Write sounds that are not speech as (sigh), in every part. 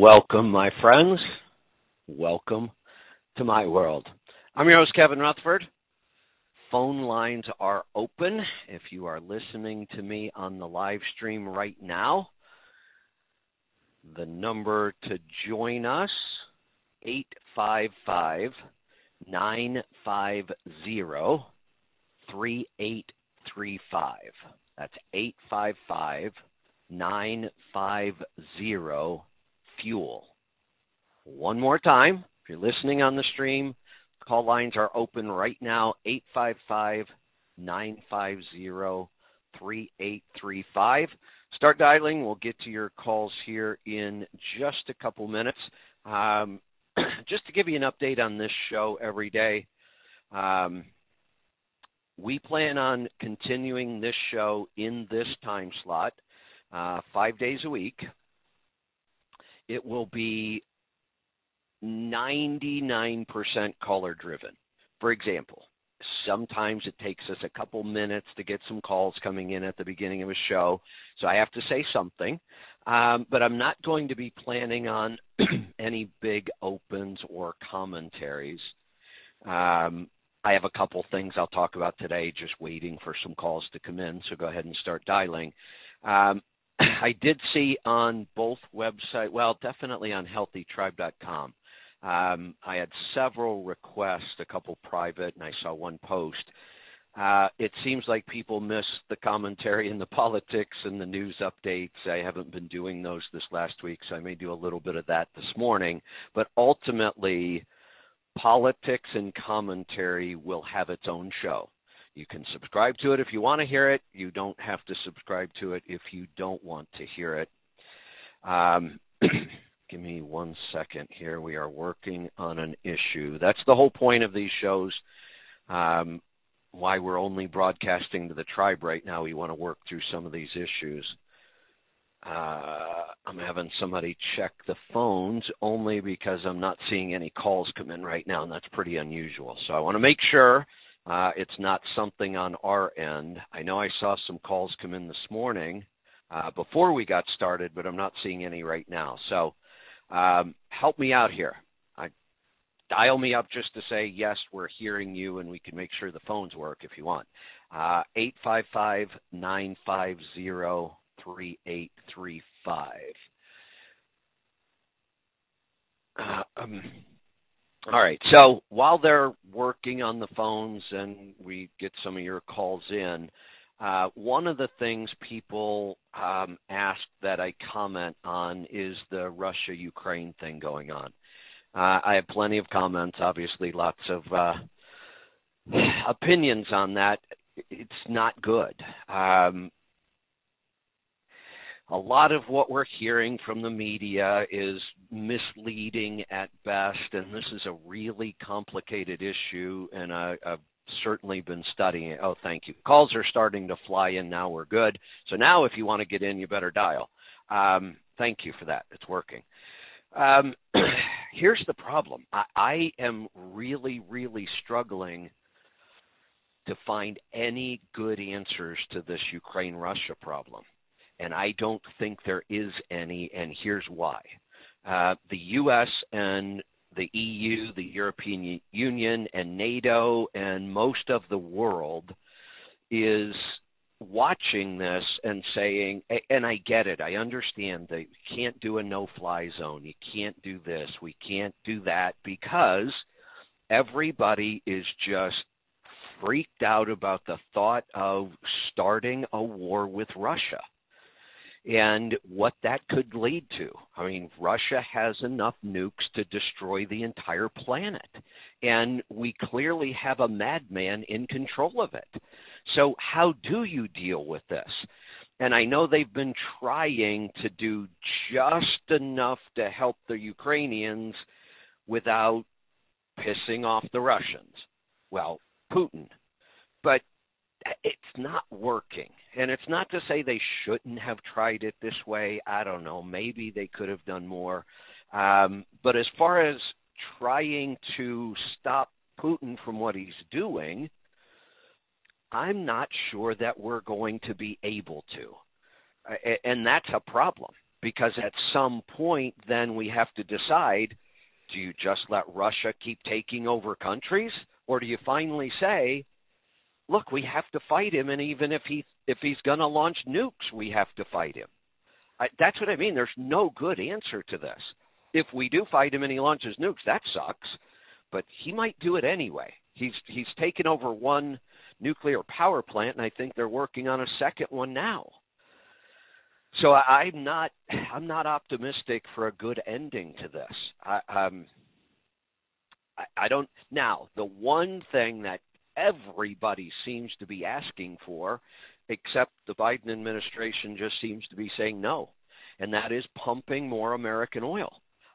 Welcome, my friends. Welcome to my world. I'm your host, Kevin Rutherford. Phone lines are open. If you are listening to me on the live stream right now, the number to join us 855 950 3835. That's 855 950 fuel. One more time, if you're listening on the stream, call lines are open right now 855 950 3835. Start dialing. We'll get to your calls here in just a couple minutes. Um, (clears throat) just to give you an update on this show every day, um, we plan on continuing this show in this time slot, uh, five days a week it will be 99% caller driven. For example, sometimes it takes us a couple minutes to get some calls coming in at the beginning of a show, so I have to say something. Um, but I'm not going to be planning on (clears throat) any big opens or commentaries. Um, I have a couple things I'll talk about today, just waiting for some calls to come in, so go ahead and start dialing. Um, (clears throat) I did see on both websites, well, definitely on healthytribe.com. Um, I had several requests, a couple private, and I saw one post. Uh, it seems like people miss the commentary and the (laughs) politics and the news updates. I haven't been doing those this last week, so I may do a little bit of that this morning. But ultimately, politics and commentary will have its own show. You can subscribe to it if you want to hear it. You don't have to subscribe to it if you don't want to hear it. Um, (clears throat) give me one second here. We are working on an issue. That's the whole point of these shows. Um, why we're only broadcasting to the tribe right now. We want to work through some of these issues. Uh, I'm having somebody check the phones only because I'm not seeing any calls come in right now, and that's pretty unusual. So I want to make sure uh, it's not something on our end. I know I saw some calls come in this morning uh, before we got started, but I'm not seeing any right now. So um, help me out here. I, dial me up just to say, yes, we're hearing you, and we can make sure the phones work if you want. Uh, 855 950 3835. All right. So while they're working on the phones and we get some of your calls in, uh, one of the things people um, ask that I comment on is the Russia Ukraine thing going on. Uh, I have plenty of comments, obviously, lots of uh, opinions on that. It's not good. Um, a lot of what we're hearing from the media is misleading at best, and this is a really complicated issue, and I, have certainly been studying it. Oh, thank you. Calls are starting to fly in now. We're good. So now, if you want to get in, you better dial. Um, thank you for that. It's working. Um, (clears throat) here's the problem I, I am really, really struggling to find any good answers to this Ukraine Russia problem and I don't think there is any, and here's why. Uh, the U.S. and the EU, the European Union, and NATO, and most of the world is watching this and saying, and I get it, I understand that you can't do a no fly zone, you can't do this, we can't do that, because everybody is just freaked out about the thought of starting a war with Russia and what that could lead to. I mean, Russia has enough nukes to destroy the entire planet, and we clearly have a madman in control of it. So, how do you deal with this? And I know they've been trying to do just enough to help the Ukrainians without pissing off the Russians. Well, Putin. But it's not working. And it's not to say they shouldn't have tried it this way. I don't know. Maybe they could have done more. Um, but as far as trying to stop Putin from what he's doing, I'm not sure that we're going to be able to. And that's a problem. because at some point then we have to decide do you just let Russia keep taking over countries or do you finally say look we have to fight him and even if he if he's going to launch nukes we have to fight him. I, that's what I mean. There's no good answer to this. If we do fight him and he launches nukes that sucks but he might do it anyway. He's he's taken over one nuclear power plant and I think they're working on a second one now. So I, I'm not I'm not optimistic for a good ending to this. I, um, I, I don't now the one thing that everybody seems to be asking for, except the Biden administration just seems to be saying no, and that is pumping more American oil.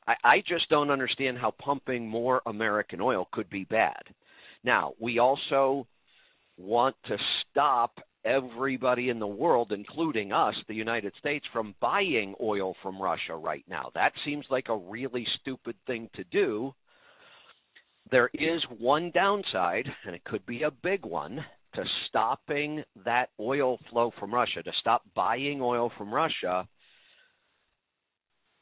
I, I just don't understand how pumping more American oil could be bad. Now, we also want to stop everybody in the world, including us, the United States, from buying oil from Russia right now. That seems like a really stupid thing to do. There is one downside, and it could be a big one, to stopping that oil flow from Russia, to stop buying oil from Russia,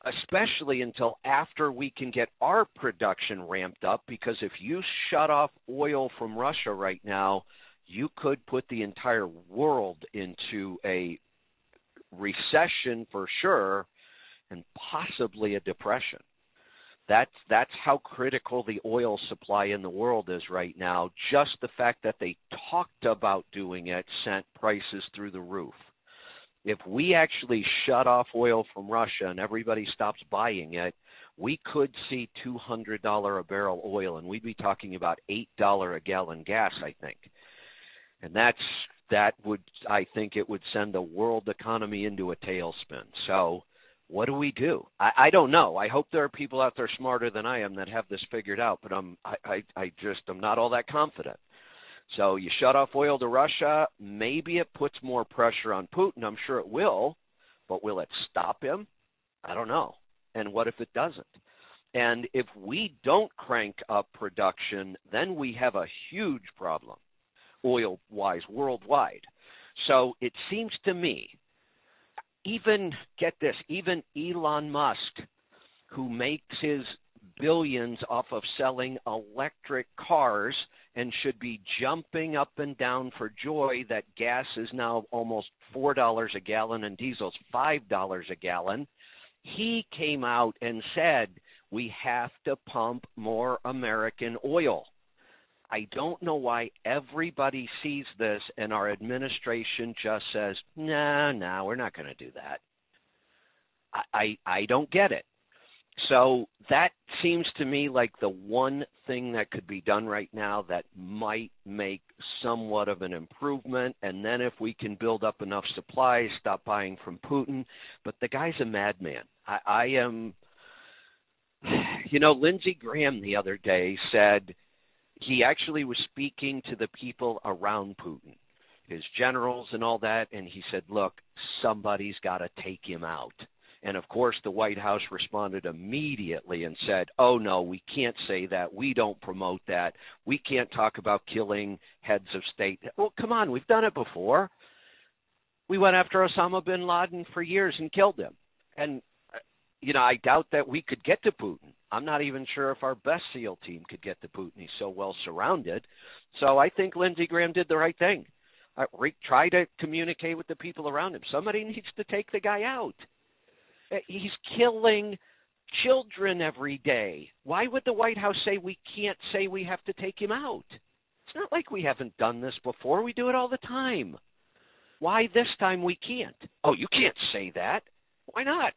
especially until after we can get our production ramped up. Because if you shut off oil from Russia right now, you could put the entire world into a recession for sure and possibly a depression. That's that's how critical the oil supply in the world is right now. Just the fact that they talked about doing it sent prices through the roof. If we actually shut off oil from Russia and everybody stops buying it, we could see $200 a barrel oil and we'd be talking about $8 a gallon gas, I think and that's that would I think it would send the world economy into a tailspin. So what do we do? I, I don't know. I hope there are people out there smarter than I am that have this figured out, but I'm I, I, I just I'm not all that confident. So you shut off oil to Russia, maybe it puts more pressure on Putin. I'm sure it will, but will it stop him? I don't know. And what if it doesn't? And if we don't crank up production, then we have a huge problem oil wise worldwide. So it seems to me, even get this, even Elon Musk, who makes his billions off of selling electric cars and should be jumping up and down for joy that gas is now almost $4 a gallon and diesel's $5 a gallon. He came out and said, we have to pump more American oil. I don't know why everybody sees this and our administration just says, "Nah, nah, we're not going to do that." I, I I don't get it. So that seems to me like the one thing that could be done right now that might make somewhat of an improvement. And then if we can build up enough supplies, stop buying from Putin. But the guy's a madman. I, I am. (sighs) You know, Lindsey Graham the other day said he actually was speaking to the people around Putin, his generals and all that, and he said, "Look, somebody's got to take him out." And of course, the White House responded immediately and said, "Oh no, we can't say that. We don't promote that. We can't talk about killing heads of state." Well, come on, we've done it before. We went after Osama bin Laden for years and killed him. And uh, you know, I doubt that we could get to Putin. I'm not even sure if our best SEAL team could get to Putin. He's so well surrounded. So I think Lindsey Graham did the right thing. Uh, re- try to communicate with the people around him. Somebody (laughs) needs to take the guy out. Uh, he's killing children every day. Why would the White House say we can't say we have to take him out? It's not like we haven't done this before. We do it all the time. Why this time we can't? Oh, you can't say that. Why not?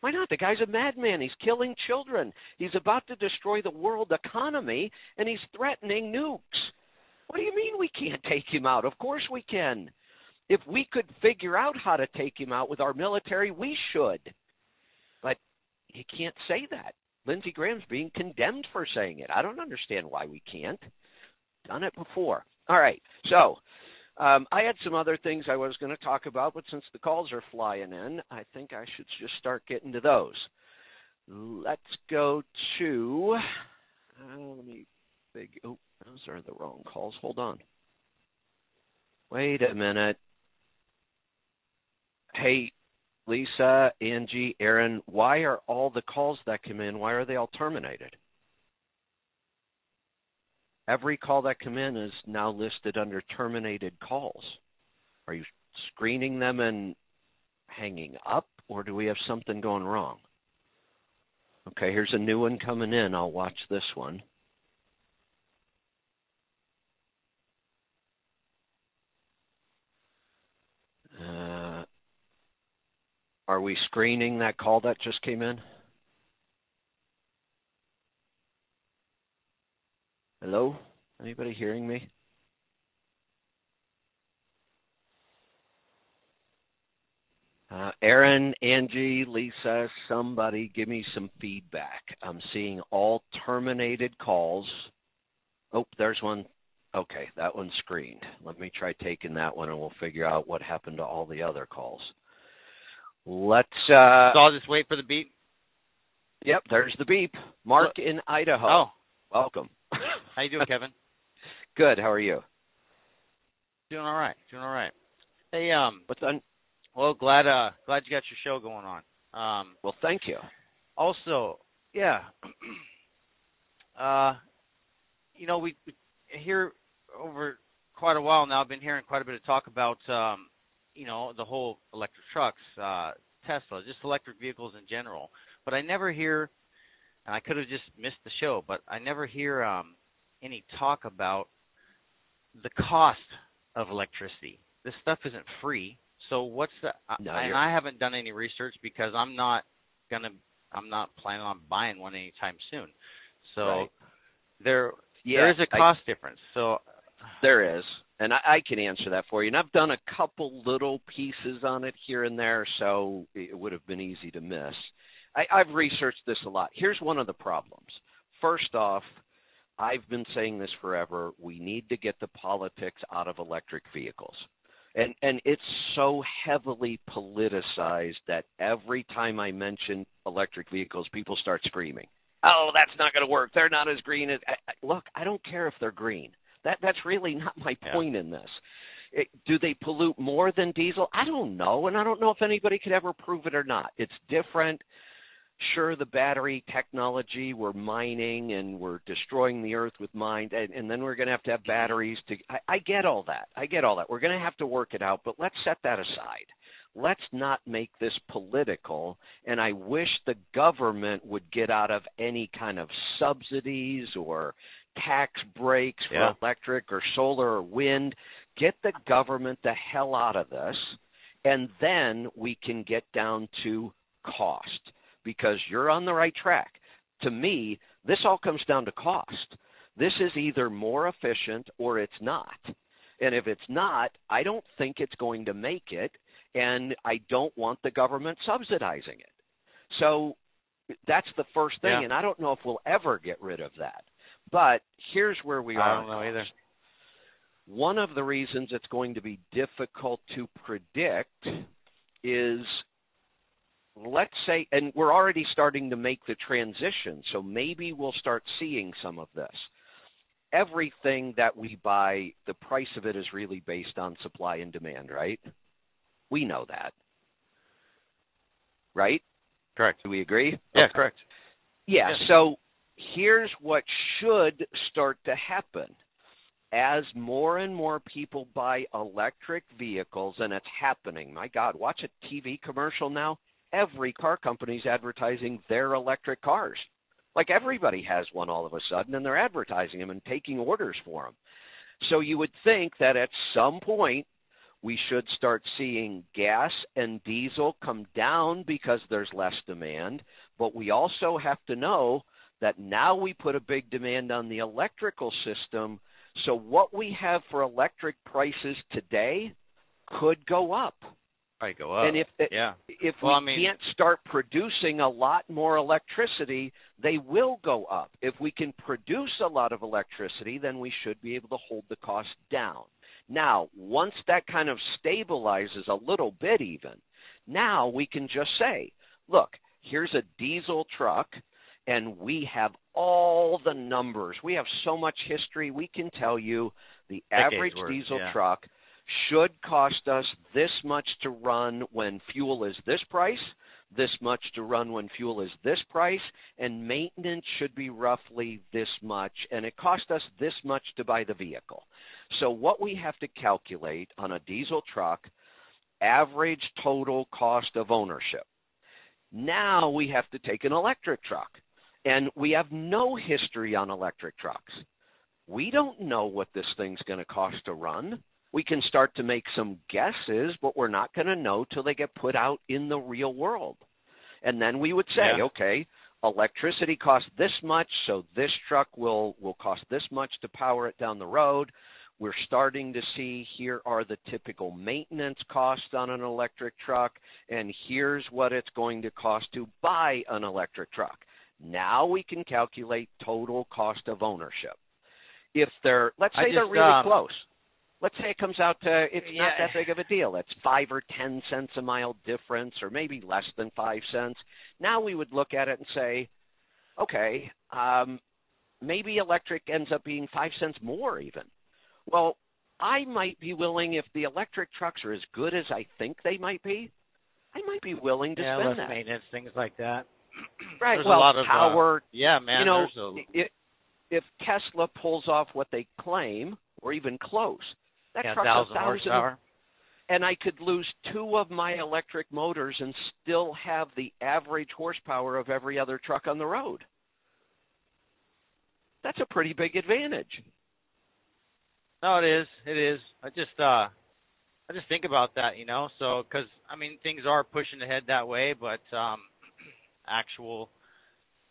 Why not? The guy's a madman. He's killing children. He's about to destroy the world economy, and he's threatening nukes. What do you mean we can't take him out? Of course we can. If we could figure out how to take him out with our military, we should. But you can't say that. Lindsey Graham's being condemned for saying it. I don't understand why we can't. Done it before. All right. So um, I had some other things I was going to talk about, but since the calls are flying in, I think I should just start getting to those. Let's go to. Uh, let me. Big. Oh, those are the wrong calls. Hold on. Wait a minute. Hey, Lisa, Angie, Aaron, why are all the calls that come in, why are they all terminated? Every call that come in is now listed under terminated calls. Are you screening them and hanging up, or do we have something going wrong? Okay, here's a new one coming in. I'll watch this one. Uh, are we screening that call that just came in? Hello? Anybody hearing me? Uh, Aaron, Angie, Lisa, somebody give me some feedback. I'm seeing all terminated calls. Oh, there's one. Okay, that one's screened. Let me try taking that one and we'll figure out what happened to all the other calls. Let's uh So I'll just wait for the beep. Yep, there's the beep. Mark in Idaho. Oh, Welcome. (laughs) how you doing, Kevin? (laughs) Good. How are you? Doing all right. Doing all right. Hey, um, What's on? well, glad uh glad you got your show going on. Um, Well, thank you. also, yeah. (clears throat) uh, you know, we we hear over quite a while now. I've been hearing quite a bit of talk about, um, you know, the whole electric trucks, uh, Tesla, just electric vehicles in general. But I never hear, and I could have just missed the show, but I never hear um, any talk about the cost of electricity. This stuff isn't free. So what's the? No, I, and I haven't done any research because I'm not gonna. I'm not planning on buying one anytime soon. So Right. there Yeah, there is a I- cost difference. So There is, and I, I can answer that for you. And I've done a couple little pieces on it here and there, so it would have been easy to miss. I, I've researched this a lot. Here's one of the problems. First off, I've been saying this forever. We need to get the politics out of electric vehicles. And and it's so heavily politicized that every time I mention electric vehicles, people start screaming. Oh, that's not going to work. They're not as green as. I, I, look, I don't care if they're green. That that's really not my Yeah. point in this. It, do they pollute more than diesel? I don't know, and I don't know if anybody could ever prove it or not. It's different. Sure, the battery technology, we're mining and we're destroying the earth with mine, and, and then we're going to have to have batteries to. I, I get all that. I get all that. We're going to have to work it out, but let's set that aside. Let's not make this political. And I wish the government would get out of any kind of subsidies or tax breaks for Yeah. electric or solar or wind. Get the government the hell out of this, and then we can get down to cost because you're on the right track. To me, this all comes down to cost. This is either more efficient or it's not. And if it's not, I don't think it's going to make it, and I don't want the government subsidizing it. So that's the first thing, Yeah. and I don't know if we'll ever get rid of that. But here's where we I are. don't know either. One of the reasons it's going to be difficult to predict is let's say and we're already starting to make the transition so maybe we'll start seeing some of this everything that we buy the price of it is really based on supply and demand right we know that right Correct. do we agree Yeah, Okay. correct. yeah, Yes. so here's what should start to happen. As more and more people buy electric vehicles, and it's happening. My God, watch a TV commercial now. Every car company's advertising their electric cars. Like everybody has one all of a sudden, and they're advertising them and taking orders for them. So you would think that at some point we should start seeing gas and diesel come down because there's less demand. But we also have to know that now we put a big demand on the electrical system. So what we have for electric prices today could go up. Probably go up. And if yeah. if Well, we I mean- can't start producing a lot more electricity, they will go up. If we can produce a lot of electricity, then we should be able to hold the cost down. Now, once that kind of stabilizes a little bit even, now we can just say, look, here's a diesel truck and we have all the numbers. We have so much history. We can tell you the average worth, diesel yeah. truck should cost us this much to run when fuel is this price, this much to run when fuel is this price, and maintenance should be roughly this much, and it cost us this much to buy the vehicle. So, what we have to calculate on a diesel truck, average total cost of ownership. Now we have to take an electric truck, and we have no history on electric trucks. We don't know what this thing's going to cost to run we can start to make some guesses, but we're not going to know till they get put out in the real world. And then we would say, yeah. okay, electricity costs this much, so this truck will will cost this much to power it down the road. We're starting to see here are the typical maintenance costs on an electric truck, and here's what it's going to cost to buy an electric truck. Now we can calculate total cost of ownership. If they're, let's say just, they're really um, close let's say it comes out to it's yeah. not that big of a deal. It's five or ten cents a mile difference, or maybe less than five cents. Now we would look at it and say, okay, um, maybe electric ends up being five cents more even. Well, I might be willing if the electric trucks are as good as I think they might be. I might be willing to yeah, spend less that. maintenance, things like that. (clears throat) right. There's well, a lot of, power. Uh, yeah, man. You know, a... if Tesla pulls off what they claim, or even close, that yeah, thousand, thousand horsepower. And I could lose two of my electric motors and still have the average horsepower of every other truck on the road. That's a pretty big advantage. No, it is. It is. I just uh I just think about that, you know. So cuz I mean things are pushing ahead that way, but um (clears throat) actual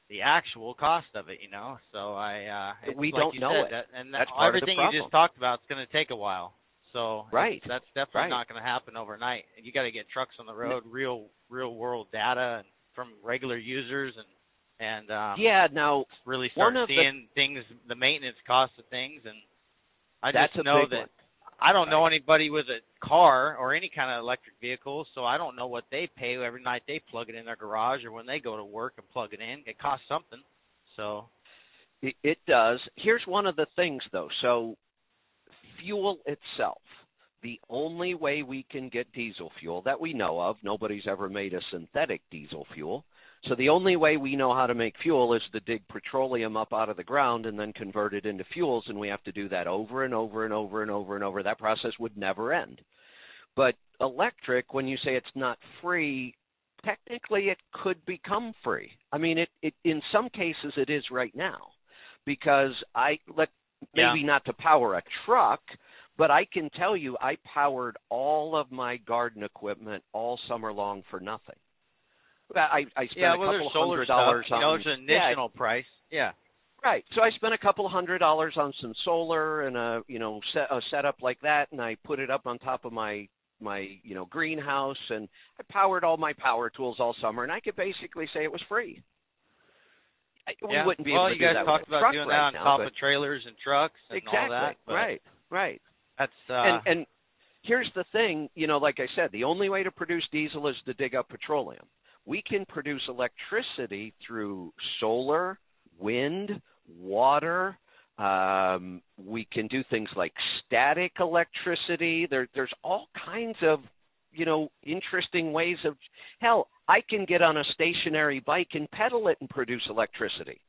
the actual cost of it, you know. So I uh we like don't know said, it. That, and that's that, everything you just talked about is going to take a while. So right, that's definitely right. not going to happen overnight. And you got to get trucks on the road, real real world data and from regular users and and um yeah, now really start seeing the, things, the maintenance costs of things, and I just know that one. I don't know anybody with a car or any kind of electric vehicle, so I don't know what they pay every night they plug it in their garage or when they go to work and plug it in. It costs something. So it, it does. Here's one of the things though. So fuel itself. The only way we can get diesel fuel that we know of, nobody's ever made a synthetic diesel fuel. So the only way we know how to make fuel is to dig petroleum up out of the ground and then convert it into fuels, and we have to do that over and over and over and over and over. That process would never end. But electric, when you say it's not free, technically it could become free. I mean, it, it in some cases it is right now, because I let maybe yeah. not to power a truck, but I can tell you I powered all of my garden equipment all summer long for nothing. I I spent yeah, a couple solar hundred dollars stuff, on you know, it's an additional yeah, price. Yeah. Right. So I spent a couple hundred dollars on some solar and a you know set, a setup like that, and I put it up on top of my my you know greenhouse, and I powered all my power tools all summer, and I could basically say it was free. We yeah. wouldn't be well, able to you guys do that talked with a about truck doing right that on now, top of trailers and trucks and exactly. all that. But right. Right. That's uh, and and here's the thing, you know, like I said, the only way to produce diesel is to dig up petroleum. We can produce electricity through solar, wind, water. Um, we can do things like static electricity. There, there's all kinds of, you know, interesting ways of. Hell, I can get on a stationary bike and pedal it and produce electricity.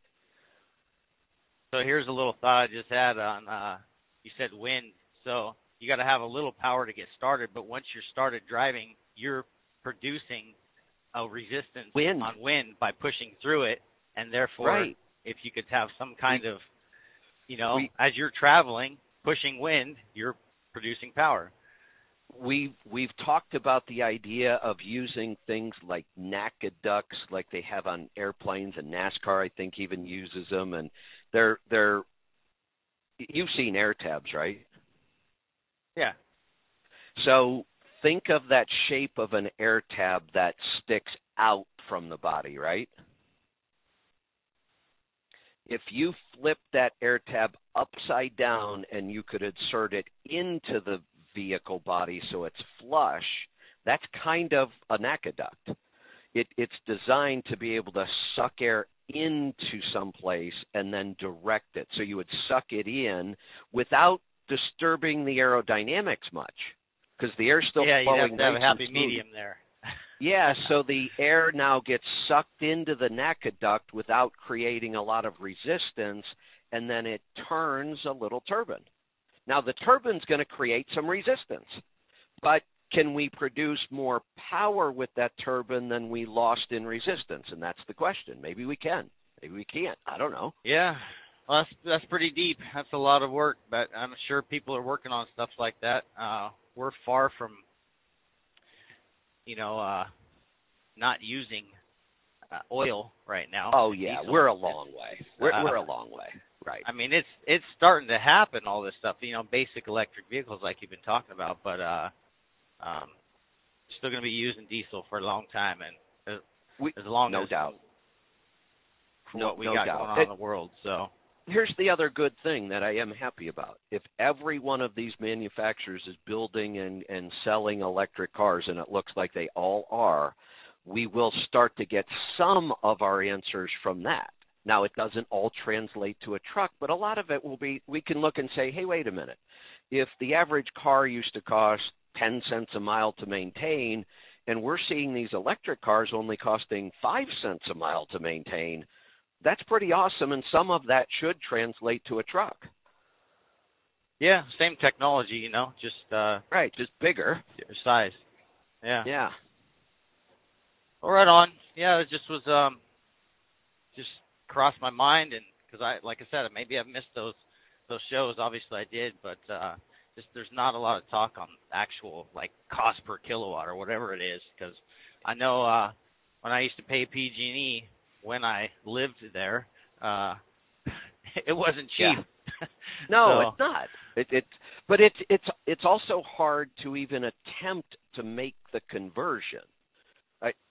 So here's a little thought I just had on. Uh, you said wind, so you got to have a little power to get started. But once you're started driving, you're producing a resistance wind. on wind by pushing through it, and therefore, right. if you could have some kind we, of, you know, we, as you're traveling, pushing wind, you're producing power. We've we've talked about the idea of using things like NACA ducts, like they have on airplanes, and NASCAR I think even uses them, and they're they're. You've seen air tabs, right? Yeah. So think of that shape of an air tab that sticks out from the body, right? If you flip that air tab upside down and you could insert it into the vehicle body so it's flush, that's kind of a NACA duct. It, it's designed to be able to suck air into some place and then direct it. So you would suck it in without disturbing the aerodynamics much because the air's still yeah, flowing. you have to have a happy medium there. (laughs) Yeah, so the air now gets sucked into the NACA duct without creating a lot of resistance, and then it turns a little turbine. Now, the turbine's going to create some resistance, but can we produce more power with that turbine than we lost in resistance? And that's the question. Maybe we can. Maybe we can't. I don't know. Yeah. Well, that's that's pretty deep. That's a lot of work, but I'm sure people are working on stuff like that. Uh, we're far from, you know, uh, not using uh, oil right now. Oh yeah, Diesel. we're a long way. We're uh, we're a long way. Right. I mean, it's it's starting to happen. All this stuff, you know, basic electric vehicles like you've been talking about, but uh, um, still going to be using diesel for a long time, and as, We- as long no as doubt. No- what we no got doubt. going on It- in the world. So Here's the other good thing that I am happy about. If every one of these manufacturers is building and, and selling electric cars, and it looks like they all are, we will start to get some of our answers from that. Now, it doesn't all translate to a truck, but a lot of it will be we can look and say, hey, wait a minute. If the average car used to cost 10 cents a mile to maintain, and we're seeing these electric cars only costing 5 cents a mile to maintain, that's pretty awesome, and some of that should translate to a truck. yeah, same technology, you know, just uh, Right, just bigger. size. Yeah. Yeah. Well, right on. Yeah, it just was um, just crossed my mind, and because I, like I said, maybe I've missed those those shows. Obviously, I did, but uh, just there's not a lot of talk on actual like cost per kilowatt or whatever it is. Because I know uh, when I used to pay PG&E when I lived there, uh, (laughs) it wasn't cheap. (laughs) No, So- it's not. It, it's but it's it's it's also hard to even attempt to make the conversion.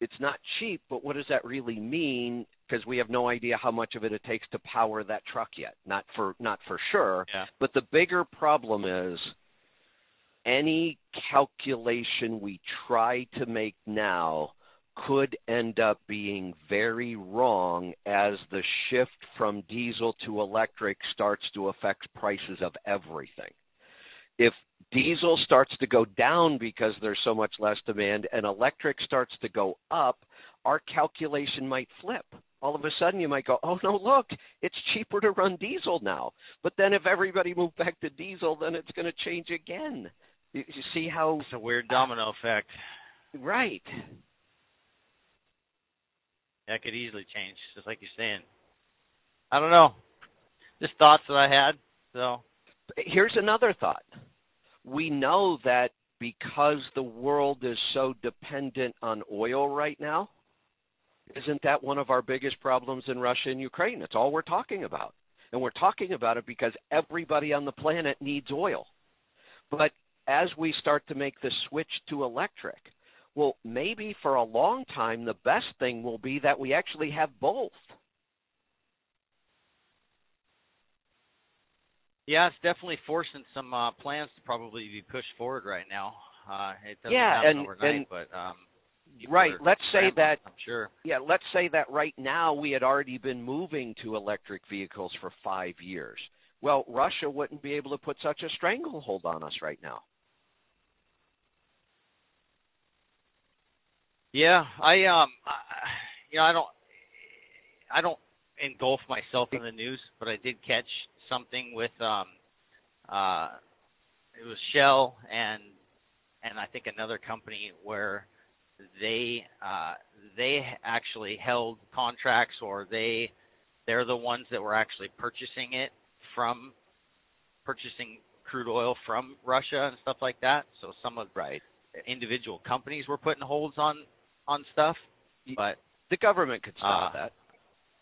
It's not cheap, but what does that really mean? Because we have no idea how much of it it takes to power that truck yet. Not for not for sure. Yeah. But the bigger problem is any calculation we try to make now could end up being very wrong as the shift from diesel to electric starts to affect prices of everything. If diesel starts to go down because there's so much less demand and electric starts to go up, our calculation might flip. All of a sudden, you might go, oh no, look, it's cheaper to run diesel now. But then if everybody moved back to diesel, then it's going to change again. You, you see how, It's a weird domino effect. right. That could easily change, just like you're saying. I don't know. Just thoughts that I had. So Here's another thought. We know that because the world is so dependent on oil right now, isn't that one of our biggest problems in Russia and Ukraine? It's all we're talking about. And we're talking about it because everybody on the planet needs oil. But as we start to make the switch to electric, well, maybe for a long time, the best thing will be that we actually have both. yeah, it's definitely forcing some uh plans to probably be pushed forward right now. Uh it doesn't Yeah, happen and- overnight, and- but um Right. Let's say that I'm sure. Yeah, let's say that right now we had already been moving to electric vehicles for five years. Well, Russia wouldn't be able to put such a stranglehold on us right now. Yeah, I um I, you know, I don't I don't engulf myself in the news, but I did catch something with um uh it was Shell and and I think another company where they uh they actually held contracts or they they're the ones that were actually purchasing it from purchasing crude oil from Russia and stuff like that. So some of Right. individual companies were putting holds on on stuff, but The government could stop Uh, that.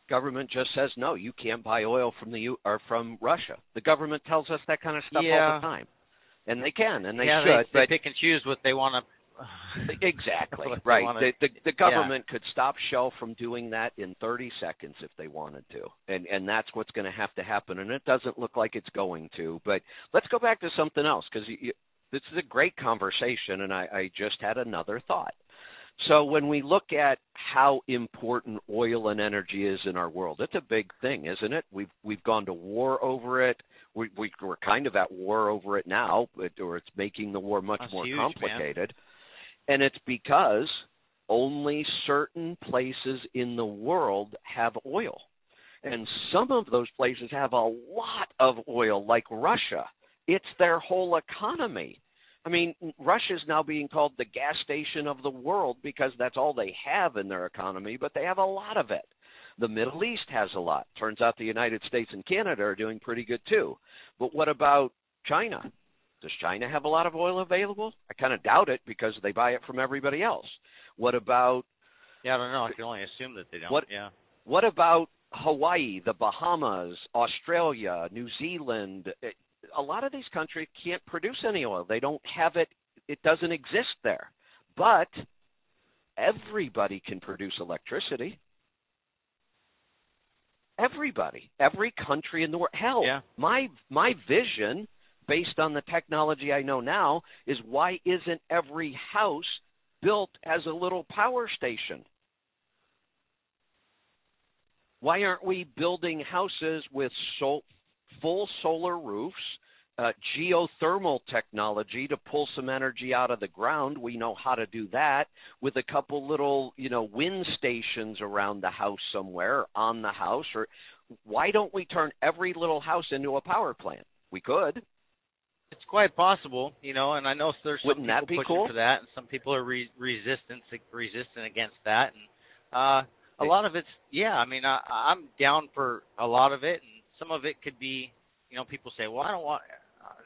Government just says no, you can't buy oil from the U or from Russia. The government tells us that kind of stuff all the time. And they can and they yeah, should, they, they but pick and choose what they want to. (laughs) Exactly. (laughs) Right. wanna- the the, the government could stop Shell from doing that in 30 seconds if they wanted to. And and that's what's going to have to happen and it doesn't look like it's going to. But let's go back to something else cuz this is a great conversation and I I just had another thought. So when we look at how important oil and energy is in our world, it's a big thing, isn't it? We've we've gone to war over it. We, we we're kind of at war over it now, but or it's making the war much That's more huge, complicated. And it's because only certain places in the world have oil. And some of those places have a lot of oil, like Russia. It's their whole economy. I mean, Russia is now being called the gas station of the world because that's all they have in their economy, but they have a lot of it. The Middle East has a lot. Turns out the United States and Canada are doing pretty good too. But what about China? Does China have a lot of oil available? I kind of doubt it because they buy it from everybody else. What about Yeah, I don't know. I can only assume that they don't. What- Yeah. what about Hawaii, the Bahamas, Australia, New Zealand? A lot of these countries can't produce any oil. They don't have it. It doesn't exist there. But everybody can produce electricity. Everybody, every country in the world. Hell, Yeah. my my vision, based on the technology I know now, is why isn't every house built as a little power station? Why aren't we building houses with sol- full solar roofs, uh, geothermal technology to pull some energy out of the ground? We know how to do that with a couple little, you know, wind stations around the house somewhere on the house. Or why don't we turn every little house into a power plant? We could. It's quite possible, you know, and I know there's some Wouldn't people pushing cool? for that, and some people are re- resistant resistant against that, and uh, a lot of it's yeah. I mean, I, I'm down for a lot of it, and some of it could be, you know, people say, well, I don't want.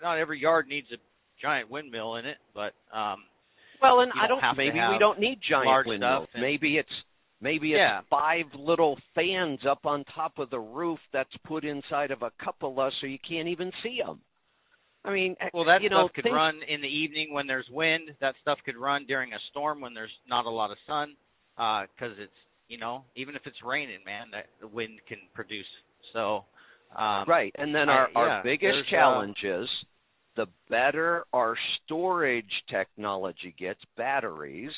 Not every yard needs a giant windmill in it, but um, Well, and I don't maybe we don't need giant windmills. stuff and- maybe it's maybe it's Yeah. five little fans up on top of the roof that's put inside of a cupola, so you can't even see them. I mean, well, that you know, stuff could think- run in the evening when there's wind. That stuff could run during a storm when there's not a lot of sun, because it's you know even if it's raining, man, that the wind can produce. So um, Right, and then I- our our biggest uh, challenge is the better our storage technology gets, batteries,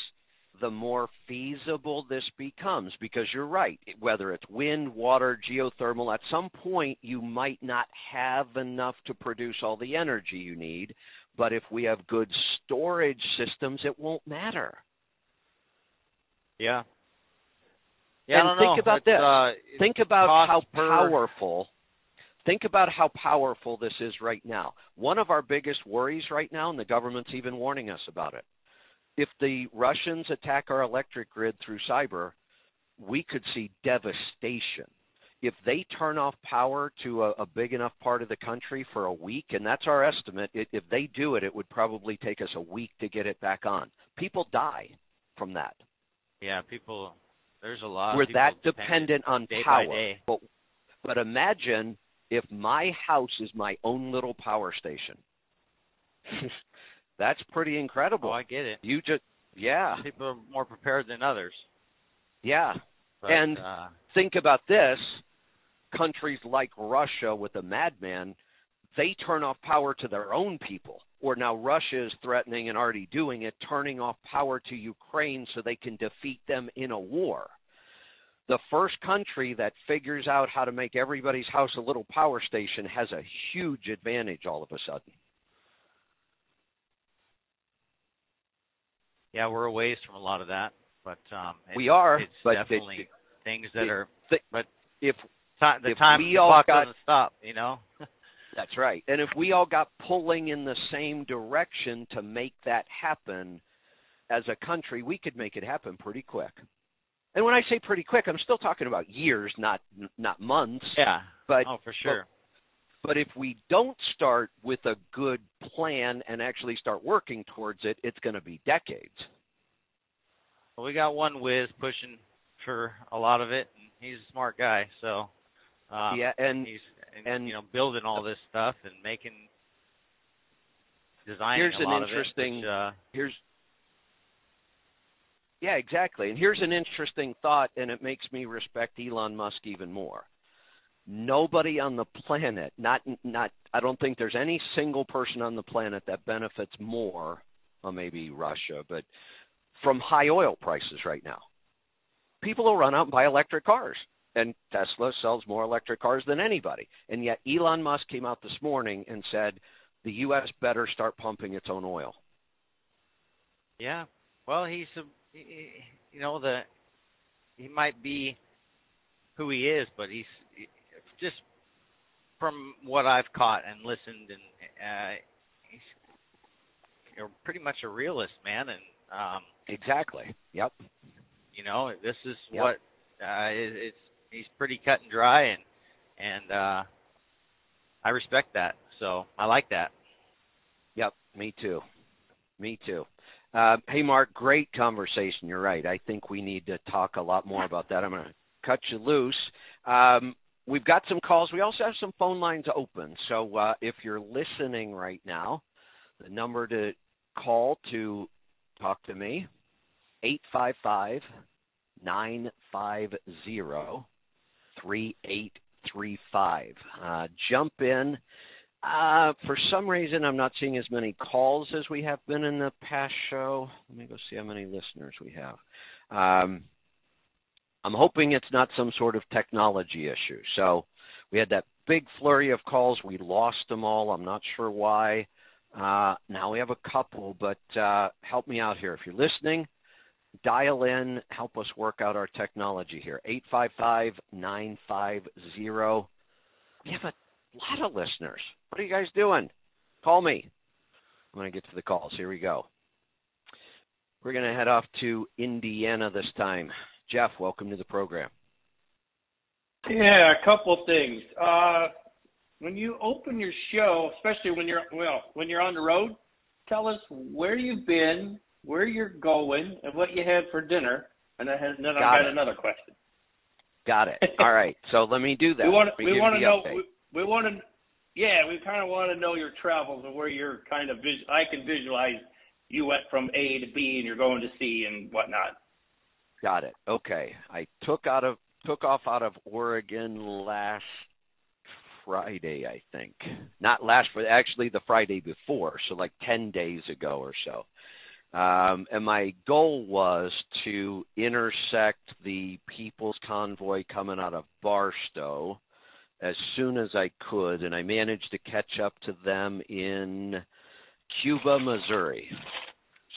the more feasible this becomes. Because you're right, whether it's wind, water, geothermal, at some point you might not have enough to produce all the energy you need. But if we have good storage systems, it won't matter. Yeah. Yeah, And think about It's, this. Uh, think about how per- powerful think about how powerful this is right now one of our biggest worries right now and the government's even warning us about it if the russians attack our electric grid through cyber we could see devastation if they turn off power to a, a big enough part of the country for a week and that's our estimate it, if they do it it would probably take us a week to get it back on people die from that yeah, people. There's a lot. of we're that dependent on day by power. day. But but imagine if my house is my own little power station. (laughs) That's pretty incredible. Oh, I get it. you just yeah, People are more prepared than others. yeah. But, And- uh, Think about this. Countries like Russia with a madman, they turn off power to their own people. Or now Russia is threatening and already doing it, turning off power to Ukraine so they can defeat them in a war. The first country that figures out how to make everybody's house a little power station has a huge advantage all of a sudden. yeah, we're a ways from a lot of that, but um, We are, It's but definitely it- things that are. Th- but If ti- the if time we the all clock got- doesn't stop. You know. (laughs) That's right. And if we all got pulling in the same direction to make that happen as a country, we could make it happen pretty quick. And when I say pretty quick, I'm still talking about years, not not months. yeah. But oh, for sure. but if we don't start with a good plan and actually start working towards it, it's going to be decades. Well, we got one whiz pushing for a lot of it, and he's a smart guy. So. Um, yeah, and he's and, and- you know building all this stuff and making designing Here's a an lot interesting- of it, which, uh, here's yeah exactly and here's an interesting thought and it makes me respect elon musk even more nobody on the planet not not i don't think there's any single person on the planet that benefits more well maybe russia but from high oil prices right now. People will run out and buy electric cars, and Tesla sells more electric cars than anybody. And yet Elon Musk came out this morning and said the U.S. better start pumping its own oil. Yeah. Well, he's a, you know the he might be who he is, but he's just from what I've caught and listened, and uh, he's you know, pretty much a realist, man. And um, exactly, yep. You know, this is yep. what uh, it, it's. He's pretty cut and dry, and and uh, I respect that. So I like that. Yep, me too. Me too. Uh, hey, Mark, great conversation. You're right. I think we need to talk a lot more about that. I'm going to cut you loose. Um, we've got some calls. We also have some phone lines open. So uh, if you're listening right now, the number to call to talk to me, 855 950 3835. Uh, jump in. Uh, for some reason, I'm not seeing as many calls as we have been in the past show. Let me go see how many listeners we have. Um, I'm hoping it's not some sort of technology issue. So we had that big flurry of calls. We lost them all. I'm not sure why. Uh, now we have a couple, but uh, help me out here. If you're listening, dial in, help us work out our technology here. 855 950. We have a lot of listeners. What are you guys doing? Call me. I'm going to get to the calls. Here we go. We're going to head off to Indiana this time. Jeff, welcome to the program. Yeah, a couple things. Uh, when you open your show, especially when you're well, when you're on the road, tell us where you've been, where you're going, and what you had for dinner. And then, then I got another question. Got it. (laughs) All right. So let me do that. we want we want to know we, we want to yeah we kind of want to know your travels and where you're kind of vis- I can visualize you went from A to B and you're going to C and whatnot. Got it. Okay. I took out of took off out of Oregon last Friday, I think. Not last Friday, actually the Friday before, so like 10 days ago or so. Um, and my goal was to intersect the People's Convoy coming out of Barstow as soon as I could, and I managed to catch up to them in Cuba, Missouri.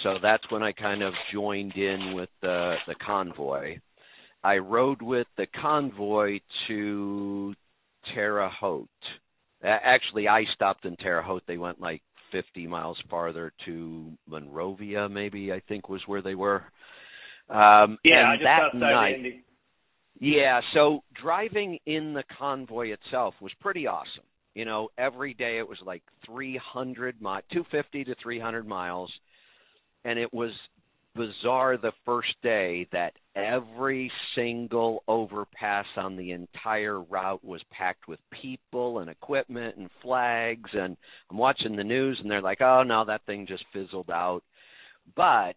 So that's when I kind of joined in with the the convoy. I rode with the convoy to Terre Haute. Actually, I stopped in Terre Haute. They went like 50 miles farther to Monrovia, maybe I think was where they were. Um, yeah, and that night, Indy. Yeah, so driving in the convoy itself was pretty awesome. You know, every day it was like 300 mi- 250 to 300 miles, and it was bizarre the first day that every single overpass on the entire route was packed with people and equipment and flags and I'm watching the news and they're like, "Oh, no, that thing just fizzled out." But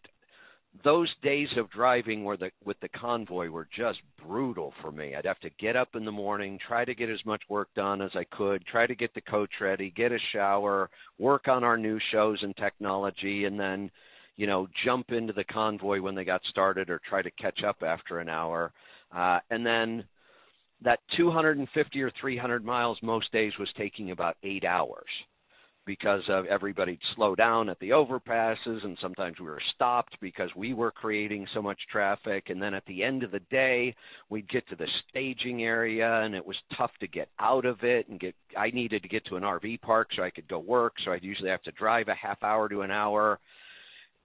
those days of driving where the with the convoy were just brutal for me. I'd have to get up in the morning, try to get as much work done as I could, try to get the coach ready, get a shower, work on our new shows and technology, and then you know, jump into the convoy when they got started or try to catch up after an hour. Uh, and then that 250 or 300 miles most days was taking about eight hours because of everybody'd slow down at the overpasses and sometimes we were stopped because we were creating so much traffic. And then at the end of the day we'd get to the staging area and it was tough to get out of it and get I needed to get to an RV park so I could go work. So I'd usually have to drive a half hour to an hour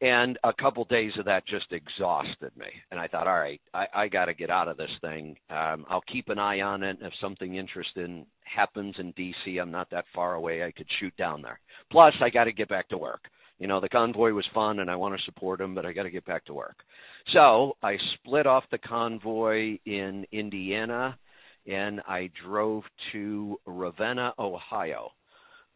and a couple days of that just exhausted me. And i thought all right i, I got to get out of this thing. Um, i'll keep an eye on it. And if something interesting happens in dc i'm not that far away i could shoot down there. Plus i got to get back to work. You know the convoy was fun and i want to support them but i got to get back to work. So i split off the convoy in indiana and i drove to ravenna ohio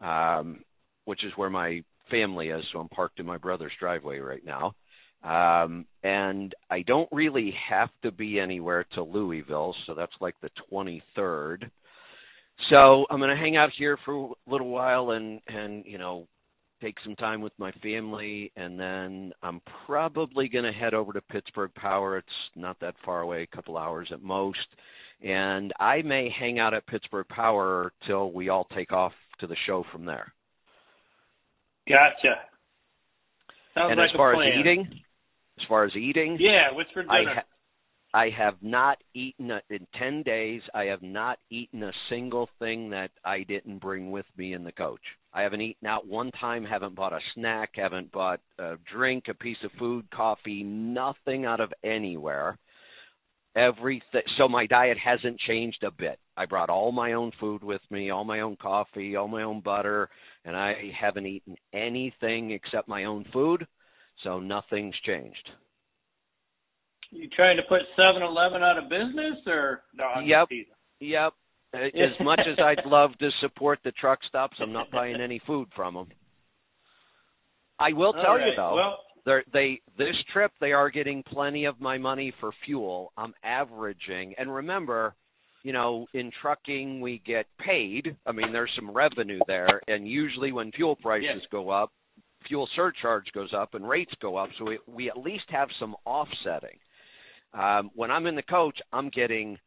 um, which is where my family is, so I'm parked in my brother's driveway right now. Um, and I don't really have to be anywhere to Louisville, so that's like the 23rd. So I'm going to hang out here for a little while and and you know take some time with my family, and then I'm probably going to head over to Pittsburgh Power. It's not that far away, a couple hours at most. And I may hang out at Pittsburgh Power till we all take off to the show from there. Gotcha. Sounds and like as far as eating, as far as eating, yeah, what's for I dinner? ha- I have not eaten a, in 10 days. I have not eaten a single thing that I didn't bring with me in the coach. I haven't eaten out one time, haven't bought a snack, haven't bought a drink, a piece of food, coffee, nothing out of anywhere. Everything so my diet hasn't changed a bit. I brought all my own food with me, all my own coffee, all my own butter, and I haven't eaten anything except my own food. So nothing's changed. You trying to put Seven Eleven out of business, or no? I'm Yep. Yep. As much as I'd (laughs) love to support the truck stops, I'm not buying any food from them. I will tell right. you though, Well, they're, they this trip they are getting plenty of my money for fuel. I'm averaging, and remember, you know, in trucking we get paid. I mean, there's some revenue there, and usually when fuel prices Yes. go up, fuel surcharge goes up and rates go up. So we we at least have some offsetting. Um, when I'm in the coach, I'm getting